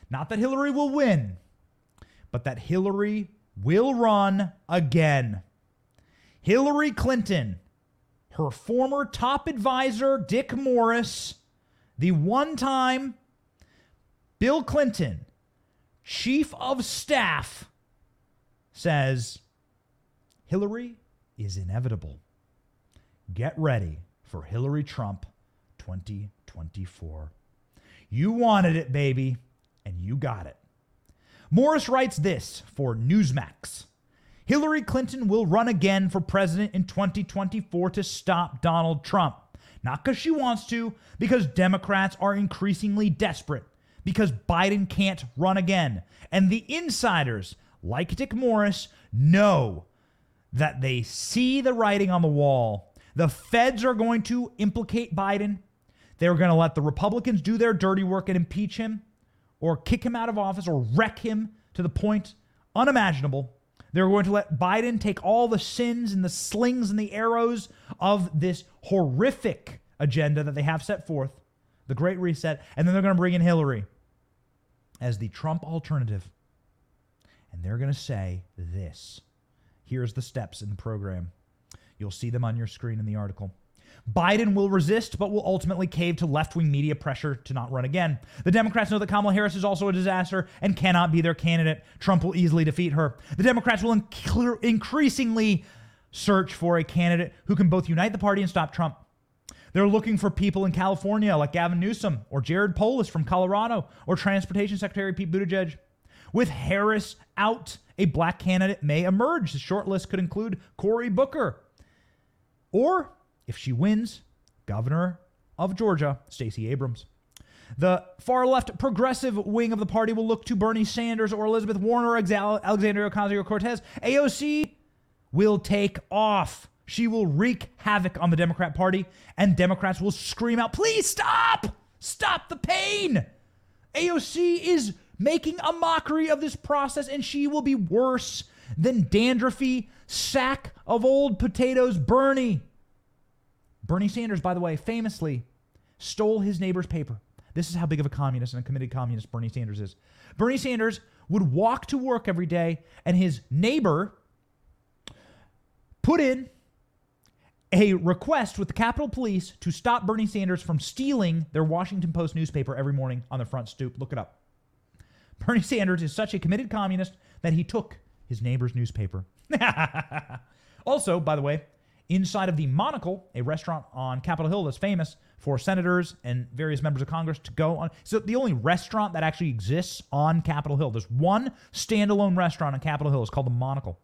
Not that Hillary will win, but that Hillary will run again. Hillary Clinton, her former top advisor, Dick Morris, the one time Bill Clinton, chief of staff, says Hillary is inevitable. Get ready for Hillary Trump 2024. You wanted it, baby, and you got it. Morris writes this for Newsmax Hillary Clinton will run again for president in 2024 to stop Donald Trump. Not because she wants to, because Democrats are increasingly desperate, because Biden can't run again. And the insiders, like Dick Morris, know that they see the writing on the wall. The feds are going to implicate Biden. They're going to let the Republicans do their dirty work and impeach him or kick him out of office or wreck him to the point unimaginable. They're going to let Biden take all the sins and the slings and the arrows of this horrific agenda that they have set forth, the Great Reset, and then they're going to bring in Hillary as the Trump alternative. And they're going to say this. Here's the steps in the program. You'll see them on your screen in the article. Biden will resist, but will ultimately cave to left wing media pressure to not run again. The Democrats know that Kamala Harris is also a disaster and cannot be their candidate. Trump will easily defeat her. The Democrats will inc- increasingly search for a candidate who can both unite the party and stop Trump. They're looking for people in California like Gavin Newsom or Jared Polis from Colorado or Transportation Secretary Pete Buttigieg. With Harris out, a black candidate may emerge. The short list could include Cory Booker. Or, if she wins, Governor of Georgia, Stacey Abrams. The far left progressive wing of the party will look to Bernie Sanders or Elizabeth Warren or Alexandria Ocasio Cortez. AOC will take off. She will wreak havoc on the Democrat Party, and Democrats will scream out, Please stop! Stop the pain! AOC is making a mockery of this process, and she will be worse than dandruffy sack of old potatoes Bernie. Bernie Sanders, by the way, famously stole his neighbor's paper. This is how big of a communist and a committed communist Bernie Sanders is. Bernie Sanders would walk to work every day, and his neighbor put in a request with the Capitol Police to stop Bernie Sanders from stealing their Washington Post newspaper every morning on the front stoop. Look it up. [laughs] Bernie Sanders is such a committed communist that he took his neighbor's newspaper. [laughs] also, by the way, inside of the Monocle, a restaurant on Capitol Hill that's famous for senators and various members of Congress to go on. So the only restaurant that actually exists on Capitol Hill. There's one standalone restaurant on Capitol Hill. It's called the Monocle.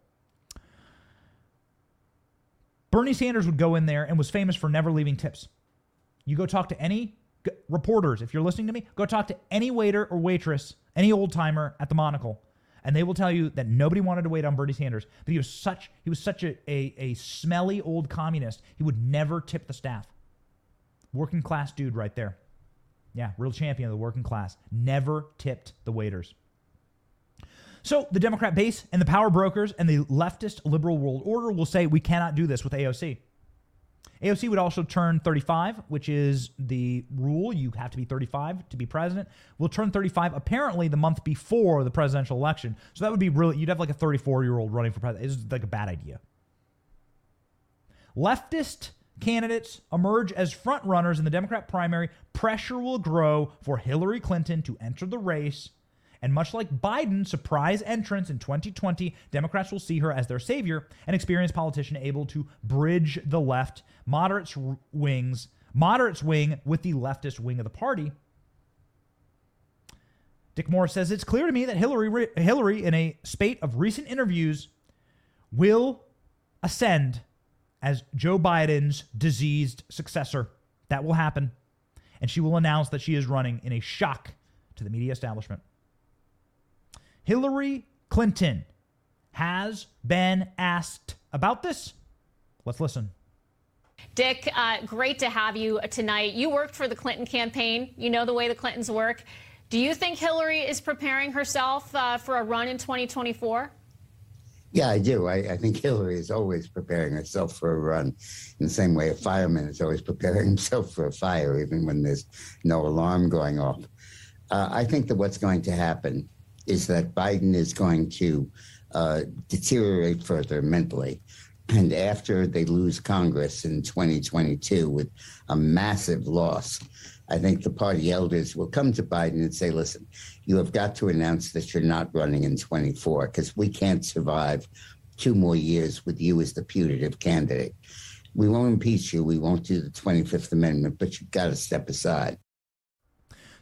Bernie Sanders would go in there and was famous for never leaving tips. You go talk to any reporters, if you're listening to me, go talk to any waiter or waitress, any old timer at the Monocle, and they will tell you that nobody wanted to wait on Bernie Sanders. But he was such he was such a, a, a smelly old communist. He would never tip the staff. Working class dude right there. Yeah, real champion of the working class. Never tipped the waiters. So the Democrat base and the power brokers and the leftist liberal world order will say we cannot do this with AOC. AOC would also turn 35, which is the rule. You have to be 35 to be president. Will turn 35 apparently the month before the presidential election. So that would be really, you'd have like a 34 year old running for president. It's like a bad idea. Leftist candidates emerge as frontrunners in the Democrat primary. Pressure will grow for Hillary Clinton to enter the race And much like Biden's surprise entrance in 2020, Democrats will see her as their savior, an experienced politician able to bridge the left moderates wings, moderates wing with the leftist wing of the party. Dick Morris says it's clear to me that Hillary Hillary in a spate of recent interviews will ascend as Joe Biden's diseased successor. That will happen. And she will announce that she is running in a shock to the media establishment. Hillary Clinton has been asked about this. Let's listen. Dick, uh, great to have you tonight. You worked for the Clinton campaign. You know the way the Clintons work. Do you think Hillary is preparing herself uh, for a run in 2024? Yeah, I do. I, I, think Hillary is always preparing herself for a run in the same way a fireman is always preparing [laughs] himself for a fire, even when there's no alarm going off. Uh, I think that what's going to happen is that Biden is going to uh, deteriorate further mentally. And after they lose Congress in 2022 with a massive loss, I think the party elders will come to Biden and say, listen, you have got to announce that you're not running in 24 because we can't survive two more years with you as the putative candidate. We won't impeach you. We won't do the 25th Amendment, but you've got to step aside.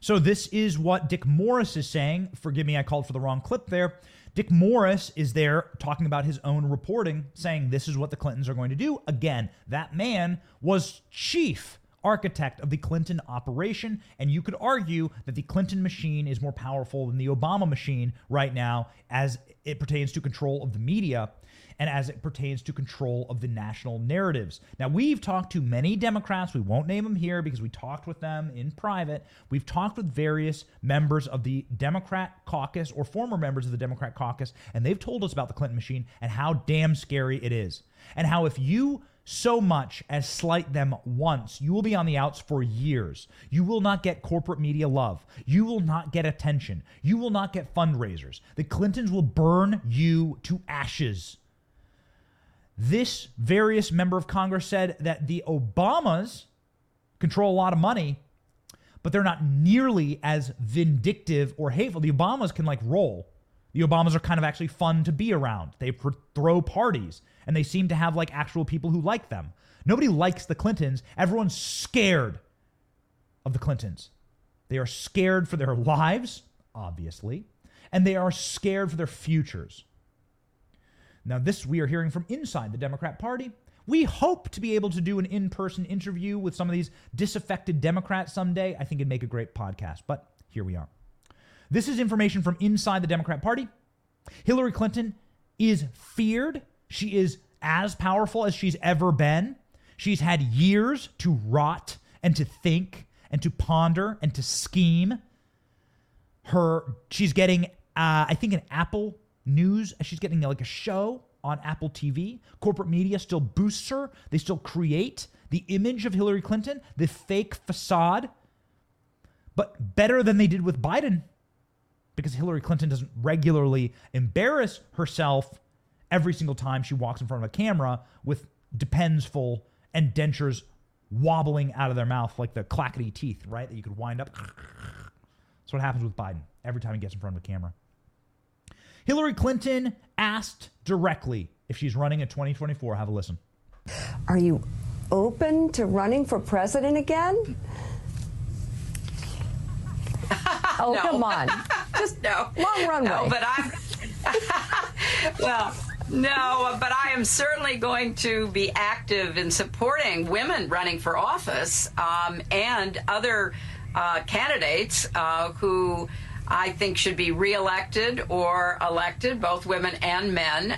So, this is what Dick Morris is saying. Forgive me, I called for the wrong clip there. Dick Morris is there talking about his own reporting, saying this is what the Clintons are going to do. Again, that man was chief architect of the Clinton operation. And you could argue that the Clinton machine is more powerful than the Obama machine right now as it pertains to control of the media and as it pertains to control of the national narratives. Now, we've talked to many Democrats. We won't name them here because we talked with them in private. We've talked with various members of the Democrat caucus or former members of the Democrat caucus, and they've told us about the Clinton machine and how damn scary it is. And how if you so much as slight them once, you will be on the outs for years. You will not get corporate media love. You will not get attention. You will not get fundraisers. The Clintons will burn you to ashes. This various member of Congress said that the Obamas control a lot of money, but they're not nearly as vindictive or hateful. The Obamas can like roll. The Obamas are kind of actually fun to be around. They throw parties and they seem to have like actual people who like them. Nobody likes the Clintons. Everyone's scared of the Clintons. They are scared for their [laughs] lives, obviously, and they are scared for their futures. Now, this we are hearing from inside the Democrat Party. We hope to be able to do an in person interview with some of these disaffected Democrats someday. I think it'd make a great podcast, but here we are. This is information from inside the Democrat Party. Hillary Clinton is feared she is as powerful as she's ever been. She's had years to rot and to think and to ponder and to scheme. Her, she's getting, uh, I think, an Apple News. She's getting like a show on Apple TV. Corporate media still boosts her. They still create the image of Hillary Clinton, the fake facade, but better than they did with Biden because Hillary Clinton doesn't regularly embarrass herself every single time she walks in front of a camera with depends full and dentures wobbling out of their mouth like the clackety teeth, right? That you could wind up. That's what happens with Biden every time he gets in front of a camera. Hillary Clinton asked directly if she's running in 2024. Have a listen. Are you open to running for president again? [laughs] oh, no. come on. Just [laughs] no. Long runway. No, but I'm. [laughs] well, no, but I am certainly going to be active in supporting women running for office um, and other uh, candidates uh, who I think should be reelected or elected, both women and men.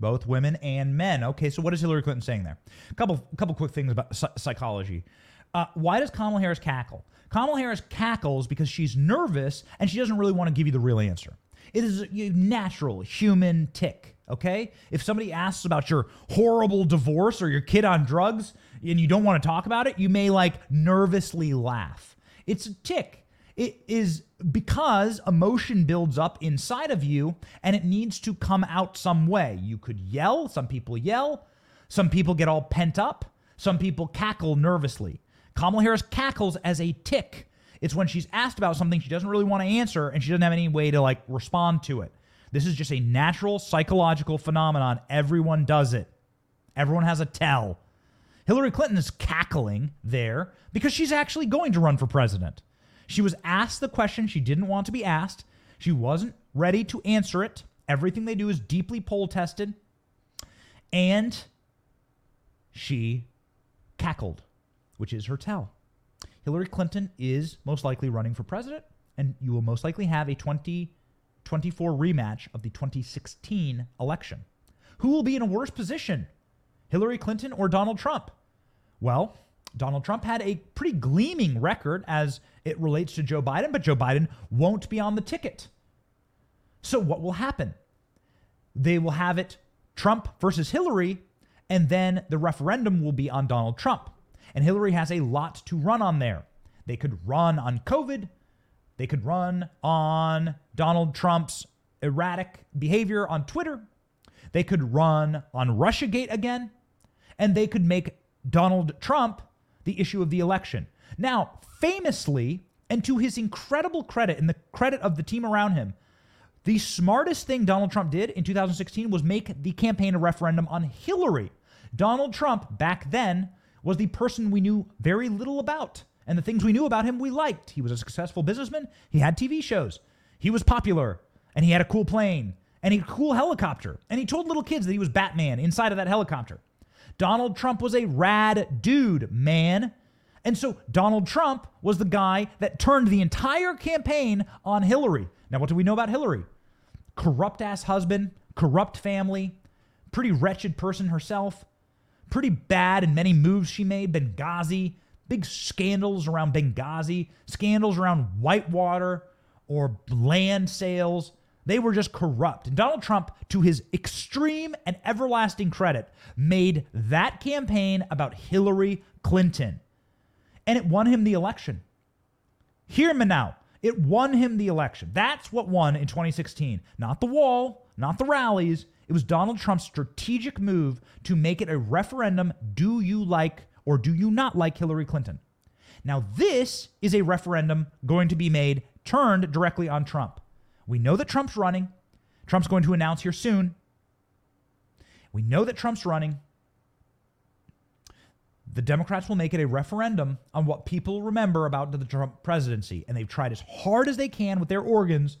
Both women and men. Okay, so what is Hillary Clinton saying there? A couple, couple quick things about psychology. Uh, why does Kamala Harris cackle? Kamala Harris cackles because she's nervous and she doesn't really want to give you the real answer. It is a natural human tick, okay? If somebody asks about your horrible divorce or your kid on drugs and you don't want to talk about it, you may like nervously laugh. It's a tick. It is because emotion builds up inside of you and it needs to come out some way. You could yell, some people yell, some people get all pent up, some people cackle nervously. Kamala Harris cackles as a tick It's when she's asked about something she doesn't really want to answer and she doesn't have any way to like respond to it. This is just a natural psychological phenomenon. Everyone does it. Everyone has a tell. Hillary Clinton is cackling there because she's actually going to run for president. She was asked the question she didn't want to be asked. She wasn't ready to answer it. Everything they do is deeply poll tested. And she cackled, which is her tell. Hillary Clinton is most likely running for president, and you will most likely have a 2024 rematch of the 2016 election. Who will be in a worse position, Hillary Clinton or Donald Trump? Well, Donald Trump had a pretty gleaming record as it relates to Joe Biden, but Joe Biden won't be on the ticket. So, what will happen? They will have it Trump versus Hillary, and then the referendum will be on Donald Trump. And Hillary has a lot to run on there. They could run on COVID, they could run on Donald Trump's erratic behavior on Twitter, they could run on Russiagate again, and they could make Donald Trump the issue of the election. Now, famously, and to his incredible credit and the credit of the team around him, the smartest thing Donald Trump did in 2016 was make the campaign a referendum on Hillary. Donald Trump, back then, was the person we knew very little about. And the things we knew about him, we liked. He was a successful businessman. He had TV shows. He was popular. And he had a cool plane. And he had a cool helicopter. And he told little kids that he was Batman inside of that helicopter. Donald Trump was a rad dude, man. And so Donald Trump was the guy that turned the entire campaign on Hillary. Now, what do we know about Hillary? Corrupt ass husband, corrupt family, pretty wretched person herself, pretty bad in many moves she made. Benghazi, big scandals around Benghazi, scandals around Whitewater or land sales. They were just corrupt. And Donald Trump, to his extreme and everlasting credit, made that campaign about Hillary Clinton. And it won him the election. Hear me now. It won him the election. That's what won in 2016. Not the wall, not the rallies. It was Donald Trump's strategic move to make it a referendum do you like or do you not like Hillary Clinton? Now, this is a referendum going to be made turned directly on Trump. We know that Trump's running. Trump's going to announce here soon. We know that Trump's running. The Democrats will make it a referendum on what people remember about the Trump presidency. And they've tried as hard as they can with their organs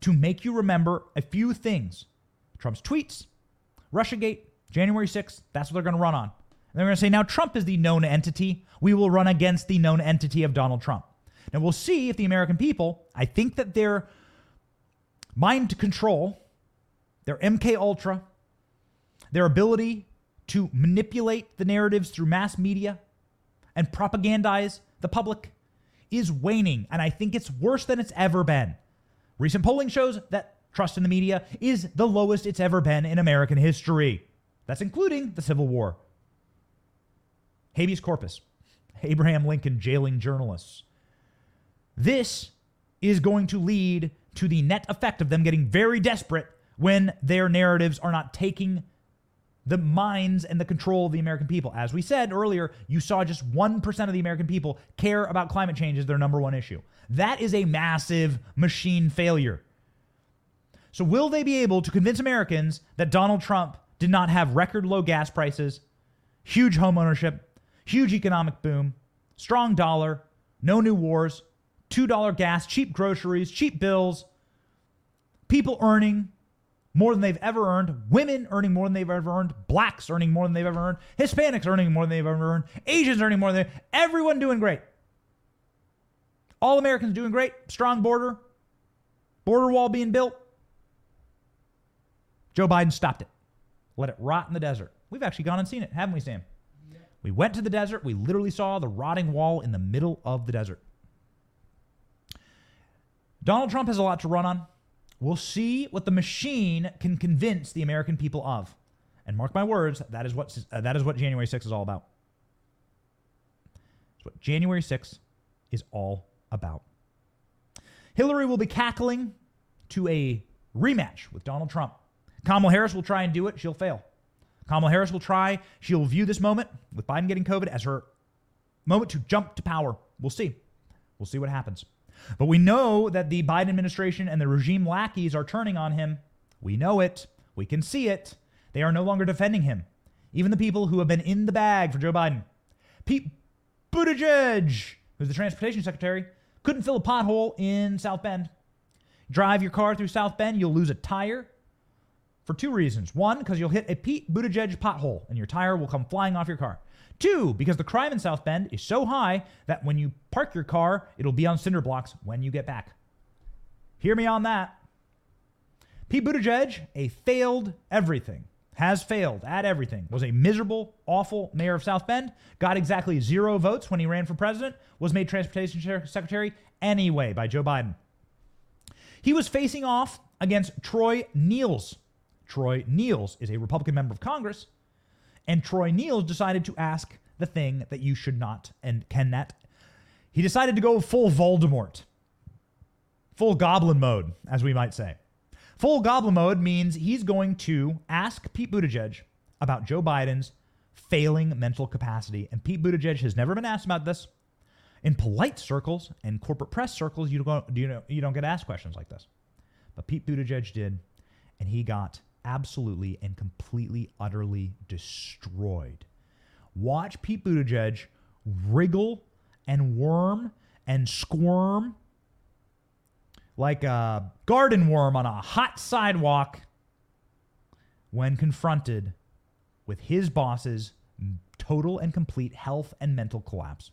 to make you remember a few things Trump's tweets, Russiagate, January 6th. That's what they're going to run on. And they're going to say, now Trump is the known entity. We will run against the known entity of Donald Trump. Now we'll see if the American people, I think that their mind control, their MK Ultra, their ability to manipulate the narratives through mass media and propagandize the public is waning. And I think it's worse than it's ever been. Recent polling shows that trust in the media is the lowest it's ever been in American history. That's including the Civil War. Habeas corpus, Abraham Lincoln jailing journalists. This is going to lead to the net effect of them getting very desperate when their narratives are not taking the minds and the control of the American people. As we said earlier, you saw just 1% of the American people care about climate change as their number one issue. That is a massive machine failure. So, will they be able to convince Americans that Donald Trump did not have record low gas prices, huge homeownership, huge economic boom, strong dollar, no new wars, $2 gas, cheap groceries, cheap bills, people earning more than they've ever earned, women earning more than they've ever earned, blacks earning more than they've ever earned, Hispanics earning more than they've ever earned, Asians earning more than they everyone doing great. All Americans doing great, strong border, border wall being built. Joe Biden stopped it. Let it rot in the desert. We've actually gone and seen it, haven't we, Sam? We went to the desert. We literally saw the rotting wall in the middle of the desert. Donald Trump has a lot to run on. We'll see what the machine can convince the American people of. And mark my words, that is what uh, that is what January 6th is all about. That's what January 6th is all about. Hillary will be cackling to a rematch with Donald Trump. Kamala Harris will try and do it. She'll fail. Kamala Harris will try. She'll view this moment with Biden getting COVID as her moment to jump to power. We'll see. We'll see what happens. But we know that the Biden administration and the regime lackeys are turning on him. We know it. We can see it. They are no longer defending him. Even the people who have been in the bag for Joe Biden. Pete Buttigieg, who's the transportation secretary, couldn't fill a pothole in South Bend. Drive your car through South Bend, you'll lose a tire for two reasons. One, because you'll hit a Pete Buttigieg pothole and your tire will come flying off your car. Two, because the crime in South Bend is so high that when you park your car, it'll be on cinder blocks when you get back. Hear me on that. Pete Buttigieg, a failed everything, has failed at everything, was a miserable, awful mayor of South Bend, got exactly zero votes when he ran for president, was made transportation secretary anyway by Joe Biden. He was facing off against Troy Nehls. Troy Nehls is a Republican member of Congress and Troy Nehls decided to ask the thing that you should not and cannot. He decided to go full Voldemort, full goblin mode, as we might say. Full goblin mode means he's going to ask Pete Buttigieg about Joe Biden's failing mental capacity. And Pete Buttigieg has never been asked about this. In polite circles and corporate press circles, you don't, you, know, you don't get asked questions like this. But Pete Buttigieg did, and he got absolutely and completely, utterly destroyed. Watch Pete Buttigieg wriggle and worm and squirm like a garden worm on a hot sidewalk when confronted with his boss's total and complete health and mental collapse.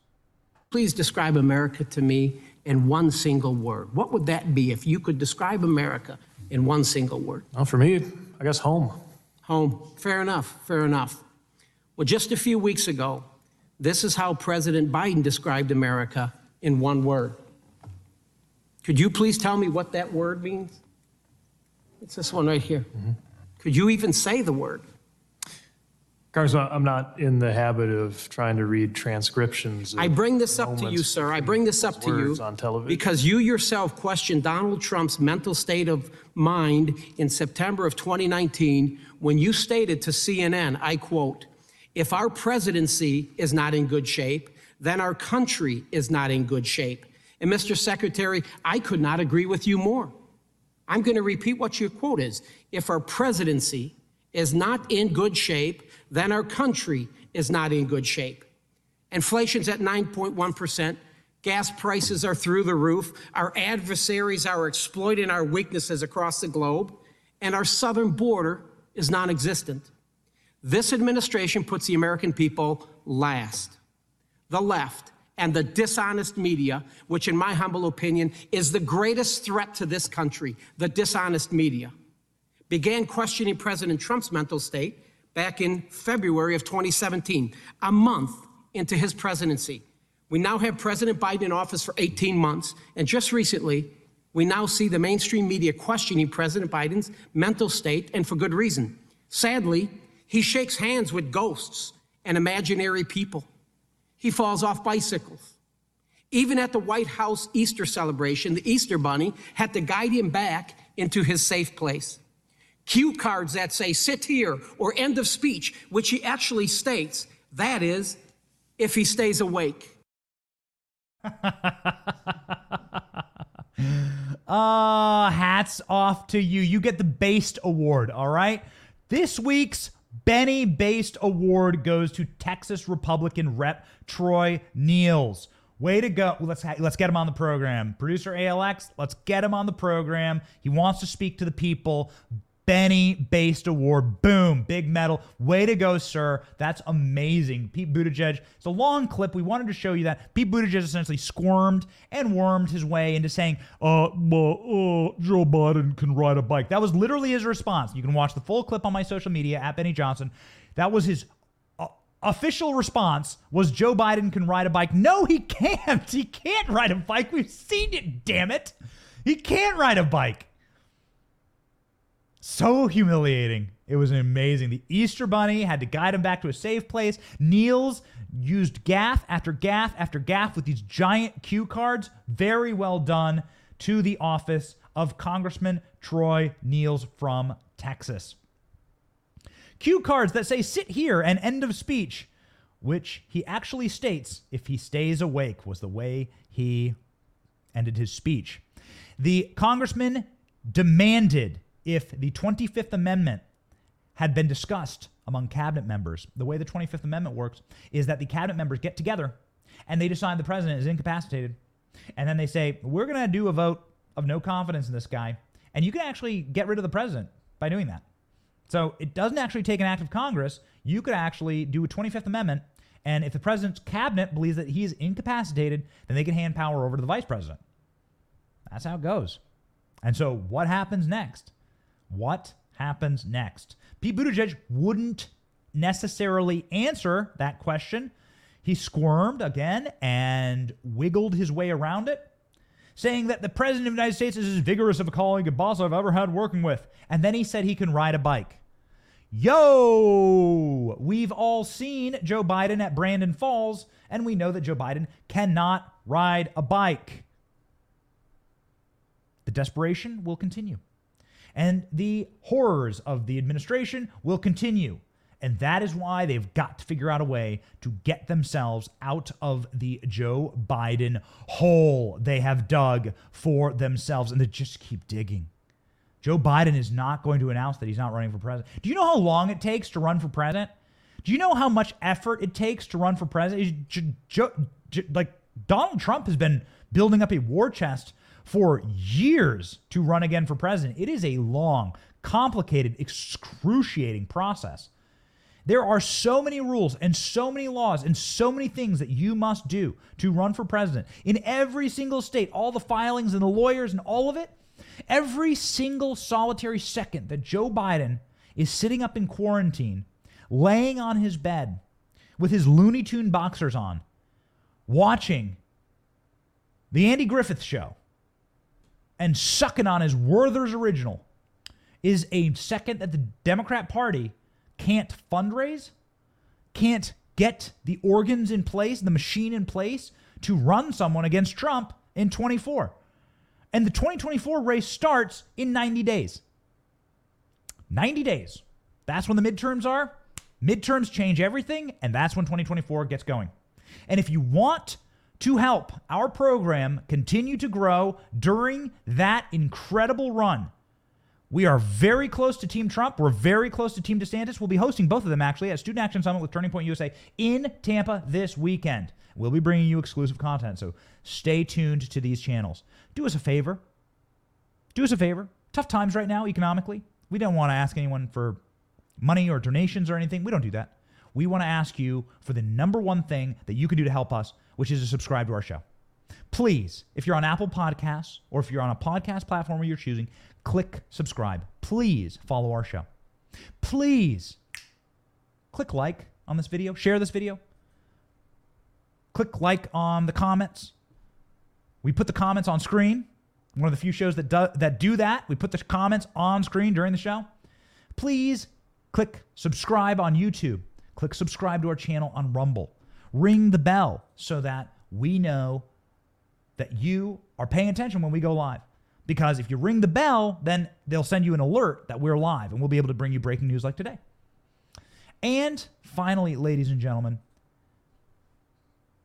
Please describe America to me in one single word. What would that be if you could describe America in one single word? Well, for me, I guess home. Home. Fair enough. Fair enough. Well, just a few weeks ago, this is how President Biden described America in one word. Could you please tell me what that word means? It's this one right here. Mm-hmm. Could you even say the word? Congressman, I'm not in the habit of trying to read transcriptions. I bring this up to you, sir. I bring this up to you on television. because you yourself questioned Donald Trump's mental state of mind in September of 2019 when you stated to CNN, I quote, if our presidency is not in good shape, then our country is not in good shape. And Mr. Secretary, I could not agree with you more. I'm going to repeat what your quote is. If our presidency is not in good shape, then our country is not in good shape. Inflation's at 9.1%. Gas prices are through the roof. Our adversaries are exploiting our weaknesses across the globe, and our southern border is non existent. This administration puts the American people last. The left and the dishonest media, which, in my humble opinion, is the greatest threat to this country, the dishonest media, began questioning President Trump's mental state back in February of 2017, a month into his presidency. We now have President Biden in office for 18 months, and just recently, we now see the mainstream media questioning President Biden's mental state, and for good reason. Sadly, he shakes hands with ghosts and imaginary people. He falls off bicycles. Even at the White House Easter celebration, the Easter Bunny had to guide him back into his safe place cue cards that say sit here or end of speech, which he actually states. That is, if he stays awake. uh, [laughs] hats off to you. You get the Based Award, all right? This week's Benny Based Award goes to Texas Republican Rep Troy Nehls. Way to go. Let's let's get him on the program. Producer ALX, let's get him on the program. He wants to speak to the people. Benny Based Award. Boom. Big medal. Way to go, sir. That's amazing. Pete Buttigieg. It's a long clip. We wanted to show you that. Pete Buttigieg essentially squirmed and wormed his way into saying, uh, well, uh, Joe Biden can ride a bike. That was literally his response. You can watch the full clip on my social media at Benny Johnson. That was his uh, official response was Joe Biden can ride a bike. No, he can't. [laughs] He can't ride a bike. We've seen it, damn it. He can't ride a bike. So humiliating. It was amazing. The Easter Bunny had to guide him back to a safe place. Nehls used gaff after gaff after gaff with these giant cue cards. Very well done to the office of Congressman Troy Nehls from Texas. Cue cards that say sit here and end of speech, which he actually states if he stays awake, was the way he ended his speech. The congressman demanded if the 25th Amendment had been discussed among cabinet members. The way the 25th Amendment works is that the cabinet members get together and they decide the president is incapacitated. And then they say, we're going to do a vote of no confidence in this guy. And you can actually get rid of the president by doing that. So it doesn't actually take an act of Congress. You could actually do a 25th Amendment. And if the president's cabinet believes that he is incapacitated, then they can hand power over to the vice president. That's how it goes. And so what happens next? What happens next? Pete Buttigieg wouldn't necessarily answer that question. He squirmed again and wiggled his way around it, saying that the President of the United States is as vigorous of a colleague and boss I've ever had working with. And then he said he can ride a bike. Yo! We've all seen Joe Biden at Brandon Falls, and we know that Joe Biden cannot ride a bike. The desperation will continue. And the horrors of the administration will continue. And that is why they've got to figure out a way to get themselves out of the Joe Biden hole they have dug for themselves. And they just keep digging. Joe Biden is not going to announce that he's not running for president. Do you know how long it takes to run for president? Do you know how much effort it takes to run for president? Like Donald Trump has been building up a war chest for years to run again for president. It is a long, complicated, excruciating process. There are so many rules and so many laws and so many things that you must do to run for president. In every single state, all the filings and the lawyers and all of it, every single solitary second that Joe Biden is sitting up in quarantine, laying on his bed with his Looney Tune boxers on, watching the Andy Griffith show and sucking on his Werther's original is a second that the Democrat Party can't fundraise, can't get the organs in place, the machine in place to run someone against Trump in 24. And the 2024 race starts in 90 days. 90 days. That's when the midterms are. Midterms change everything, and that's when 2024 gets going. And if you want to help our program continue to grow during that incredible run. We are very close to Team Trump. We're very close to Team DeSantis. We'll be hosting both of them actually at Student Action Summit with Turning Point USA in Tampa this weekend. We'll be bringing you exclusive content, so stay tuned to these channels. Do us a favor. Do us a favor. Tough times right now economically. We don't want to ask anyone for money or donations or anything. We don't do that we want to ask you for the number one thing that you can do to help us, which is to subscribe to our show. Please, if you're on Apple Podcasts or if you're on a podcast platform you're choosing, click subscribe. Please follow our show. Please click like on this video, share this video. Click like on the comments. We put the comments on screen. One of the few shows that do, that do that. We put the comments on screen during the show. Please click subscribe on YouTube. Click subscribe to our channel on Rumble. Ring the bell so that we know that you are paying attention when we go live. Because if you ring the bell, then they'll send you an alert that we're live and we'll be able to bring you breaking news like today. And finally, ladies and gentlemen,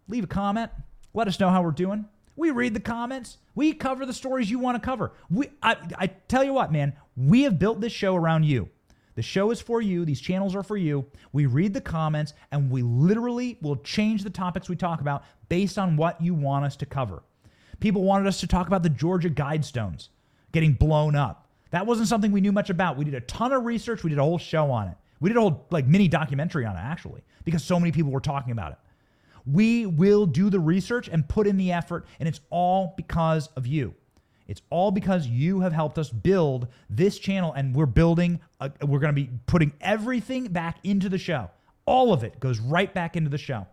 leave a comment. Let us know how we're doing. We read the comments. We cover the stories you want to cover. We, I, I tell you what, man, we have built this show around you. The show is for you. These channels are for you. We read the comments and we literally will change the topics we talk about based on what you want us to cover. People wanted us to talk about the Georgia Guidestones getting blown up. That wasn't something we knew much about. We did a ton of research. We did a whole show on it. We did a whole like mini documentary on it actually because so many people were talking about it. We will do the research and put in the effort and it's all because of you. It's all because you have helped us build this channel, and we're building, a, we're going to be putting everything back into the show. All of it goes right back into the show.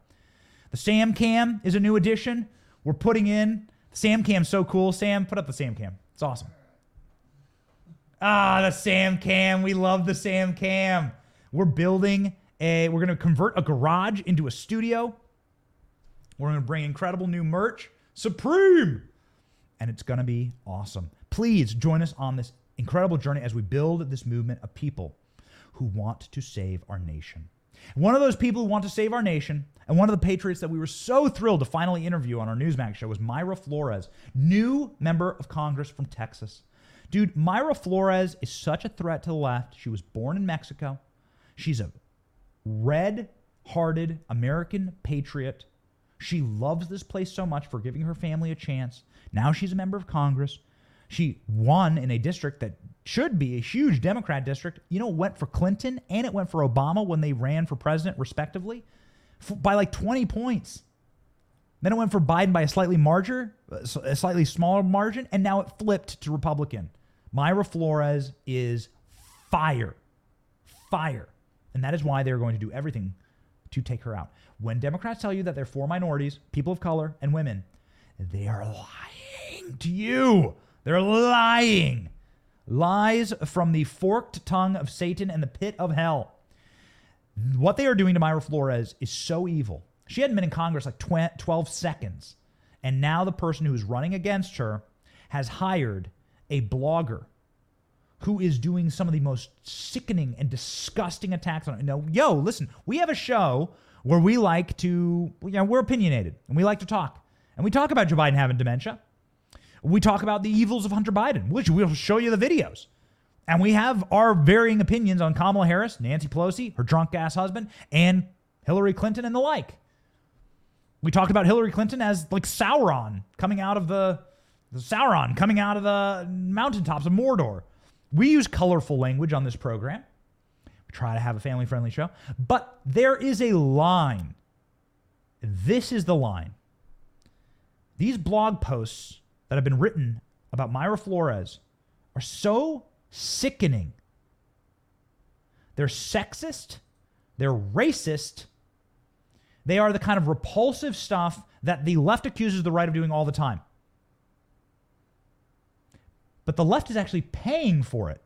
The Sam Cam is a new addition. We're putting in the Sam Cam's so cool. Sam, put up the Sam Cam. It's awesome. Ah, the Sam Cam. We love the Sam Cam. We're building a, we're going to convert a garage into a studio. We're going to bring incredible new merch. Supreme and it's going to be awesome. Please join us on this incredible journey as we build this movement of people who want to save our nation. One of those people who want to save our nation, and one of the patriots that we were so thrilled to finally interview on our Newsmax show was Mayra Flores, new member of Congress from Texas. Dude, Mayra Flores is such a threat to the left. She was born in Mexico. She's a red hearted American patriot. She loves this place so much for giving her family a chance. Now she's a member of Congress. She won in a district that should be a huge Democrat district. You know, it went for Clinton and it went for Obama when they ran for president, respectively, by like 20 points. Then it went for Biden by a slightly larger, uh, a slightly smaller margin, and now it flipped to Republican. Mayra Flores is fire, fire, and that is why they're going to do everything to take her out. When Democrats tell you that they're for minorities, people of color, and women, they are lying to you. They're lying. Lies from the forked tongue of Satan and the pit of hell. What they are doing to Mayra Flores is so evil. She hadn't been in Congress like 12 seconds. And now the person who is running against her has hired a blogger who is doing some of the most sickening and disgusting attacks on it. No, yo, listen, we have a show where we like to, you know, we're opinionated and we like to talk. And we talk about Joe Biden having dementia. We talk about the evils of Hunter Biden, which we'll show you the videos. And we have our varying opinions on Kamala Harris, Nancy Pelosi, her drunk ass husband, and Hillary Clinton and the like. We talked about Hillary Clinton as like Sauron coming out of the, the Sauron coming out of the mountaintops of Mordor. We use colorful language on this program. We try to have a family friendly show. But there is a line. This is the line. These blog posts that have been written about Mayra Flores are so sickening. They're sexist, they're racist, they are the kind of repulsive stuff that the left accuses the right of doing all the time. But the left is actually paying for it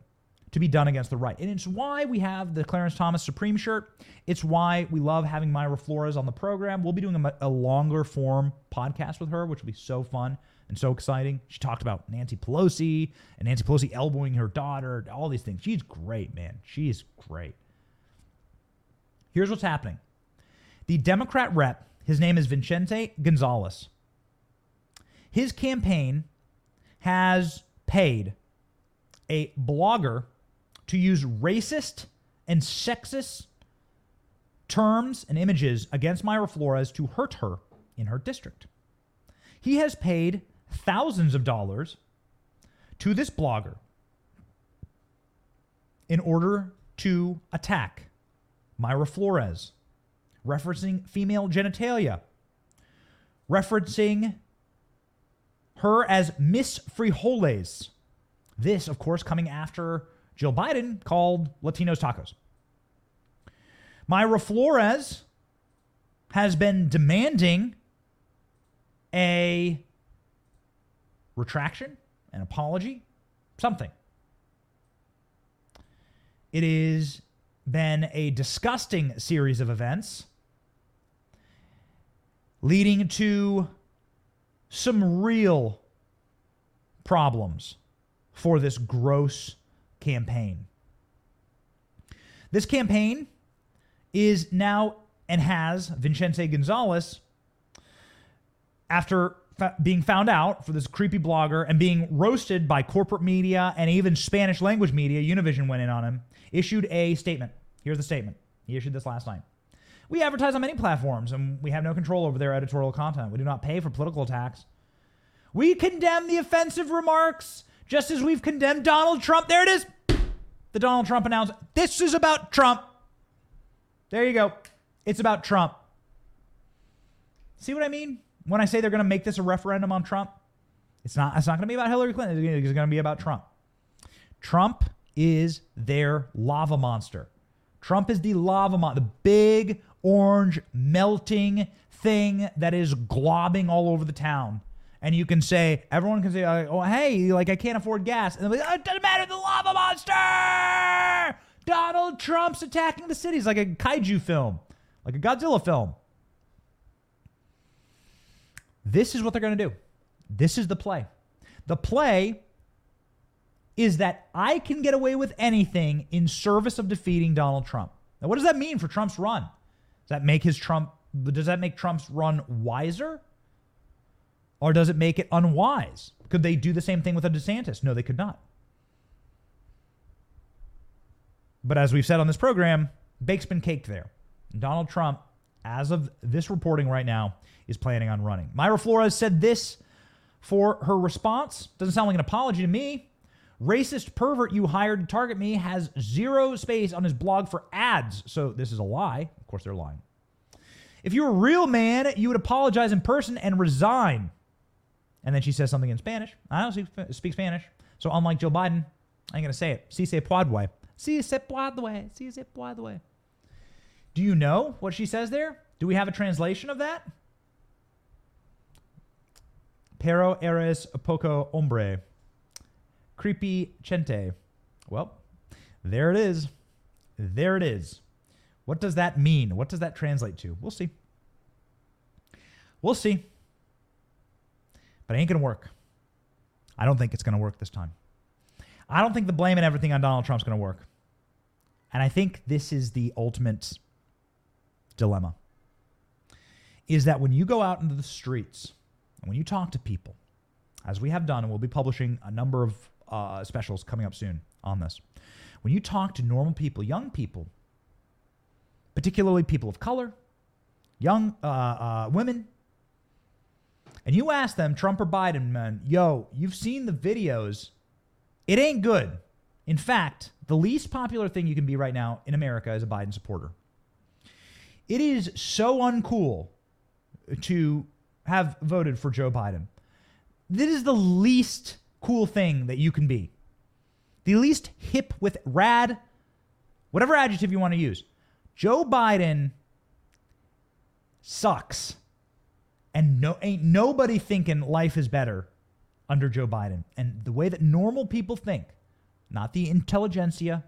to be done against the right. And it's why we have the Clarence Thomas Supreme shirt. It's why we love having Mayra Flores on the program. We'll be doing a, a longer form podcast with her, which will be so fun and so exciting. She talked about Nancy Pelosi and Nancy Pelosi elbowing her daughter, all these things. She's great, man. She's great. Here's what's happening the Democrat rep, his name is Vicente Gonzalez. His campaign has paid a blogger to use racist and sexist terms and images against Mayra Flores to hurt her in her district. He has paid thousands of dollars to this blogger in order to attack Mayra Flores, referencing female genitalia, referencing her as Miss Frijoles. This, of course, coming after Jill Biden called Latinos tacos. Mayra Flores has been demanding a retraction, an apology, something. It has been a disgusting series of events leading to some real problems for this gross campaign. This campaign is now and has Vicente Gonzalez after being found out for this creepy blogger and being roasted by corporate media and even Spanish language media, Univision went in on him, issued a statement. Here's the statement. He issued this last night. We advertise on many platforms and we have no control over their editorial content. We do not pay for political attacks. We condemn the offensive remarks just as we've condemned Donald Trump. There it is. The Donald Trump announcement. This is about Trump. There you go. It's about Trump. See what I mean? When I say they're going to make this a referendum on Trump, it's not. It's not going to be about Hillary Clinton. It's going to be about Trump. Trump is their lava monster. Trump is the lava monster, the big orange melting thing that is globbing all over the town. And you can say, everyone can say, uh, oh, hey, like I can't afford gas. And they're like, oh, it doesn't matter, the lava monster! Donald Trump's attacking the cities like a kaiju film, like a Godzilla film. This is what they're going to do. This is the play. The play is that I can get away with anything in service of defeating Donald Trump. Now, what does that mean for Trump's run? Does that make his Trump does that make Trump's run wiser? Or does it make it unwise? Could they do the same thing with a DeSantis? No, they could not. But as we've said on this program, bake's been caked there. Donald Trump, as of this reporting right now, is planning on running. Mayra Flores said this for her response. Doesn't sound like an apology to me. Racist pervert you hired to target me has zero space on his blog for ads. So this is a lie. Of course, they're lying. If you were a real man, you would apologize in person and resign. And then she says something in Spanish. I don't speak, speak Spanish. So unlike Joe Biden, I ain't going to say it. Si se puede. Si se puede. Si se puede. Do you know what she says there? Do we have a translation of that? Pero eres poco hombre. Creepy chente. Well, there it is. There it is. What does that mean? What does that translate to? We'll see. We'll see. But it ain't going to work. I don't think it's going to work this time. I don't think the blame and everything on Donald Trump's going to work. And I think this is the ultimate dilemma is that when you go out into the streets and when you talk to people, as we have done, and we'll be publishing a number of uh, specials coming up soon on this, when you talk to normal people, young people, particularly people of color, young uh, uh, women, and you ask them, Trump or Biden, man, yo, you've seen the videos. It ain't good. In fact, the least popular thing you can be right now in America is a Biden supporter. It is so uncool to have voted for Joe Biden. This is the least cool thing that you can be. The least hip with rad, whatever adjective you want to use. Joe Biden sucks. And no ain't nobody thinking life is better under Joe Biden. And the way that normal people think, not the intelligentsia,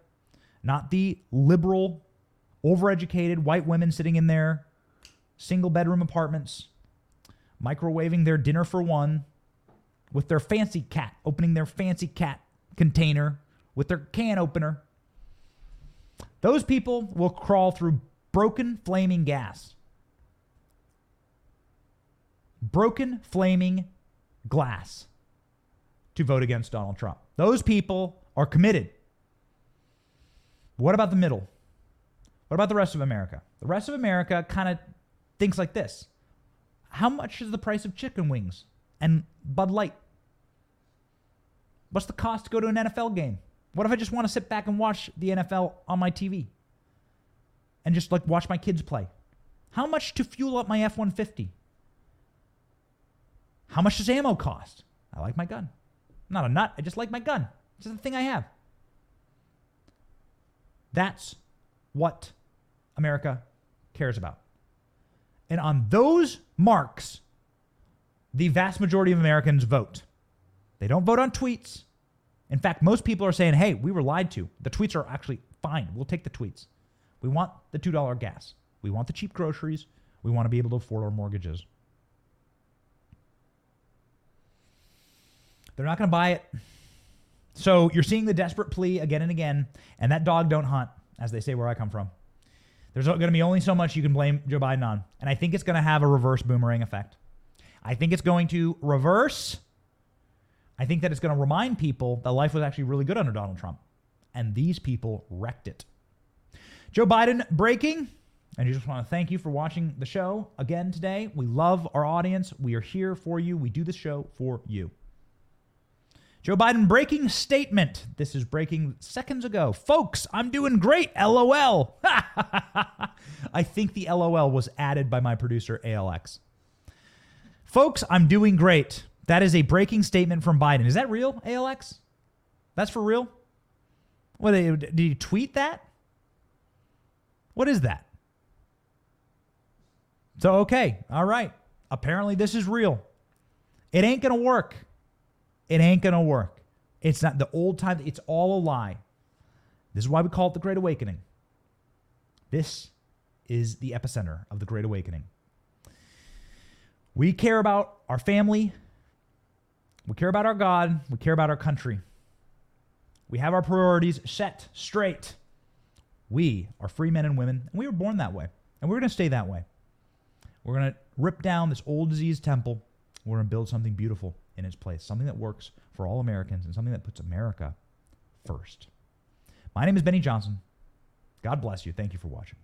not the liberal overeducated white women sitting in their single bedroom apartments, microwaving their dinner for one with their fancy cat, opening their fancy cat container with their can opener. Those people will crawl through broken flaming gas. Broken flaming glass to vote against Donald Trump. Those people are committed. What about the middle? What about the rest of America? The rest of America kind of thinks like this How much is the price of chicken wings and Bud Light? What's the cost to go to an NFL game? What if I just want to sit back and watch the NFL on my TV and just like watch my kids play? How much to fuel up my F 150? How much does ammo cost? I like my gun. I'm not a nut. I just like my gun. It's the thing I have. That's what America cares about. And on those marks, the vast majority of Americans vote. They don't vote on tweets. In fact, most people are saying, hey, we were lied to. The tweets are actually fine. We'll take the tweets. We want the $2 gas. We want the cheap groceries. We want to be able to afford our mortgages. They're not going to buy it. So you're seeing the desperate plea again and again, and that dog don't hunt, as they say where I come from. There's going to be only so much you can blame Joe Biden on. And I think it's going to have a reverse boomerang effect. I think it's going to reverse. I think that it's going to remind people that life was actually really good under Donald Trump. And these people wrecked it. Joe Biden breaking. And I just want to thank you for watching the show again today. We love our audience. We are here for you. We do this show for you. Joe Biden breaking statement. This is breaking seconds ago. Folks, I'm doing great. LOL. [laughs] I think the LOL was added by my producer, ALX. Folks, I'm doing great. That is a breaking statement from Biden. Is that real, ALX? That's for real? What did he tweet that? What is that? So, okay, all right. Apparently, this is real. It ain't going to work. It ain't to work. It's not the old time, it's all a lie. This is why we call it the Great Awakening. This is the epicenter of the Great Awakening. We care about our family. We care about our God. We care about our country. We have our priorities set straight. We are free men and women, and we were born that way. And we're to stay that way. We're to rip down this old disease temple. We're to build something beautiful in its place, something that works for all Americans and something that puts America first. My name is Benny Johnson. God bless you. Thank you for watching.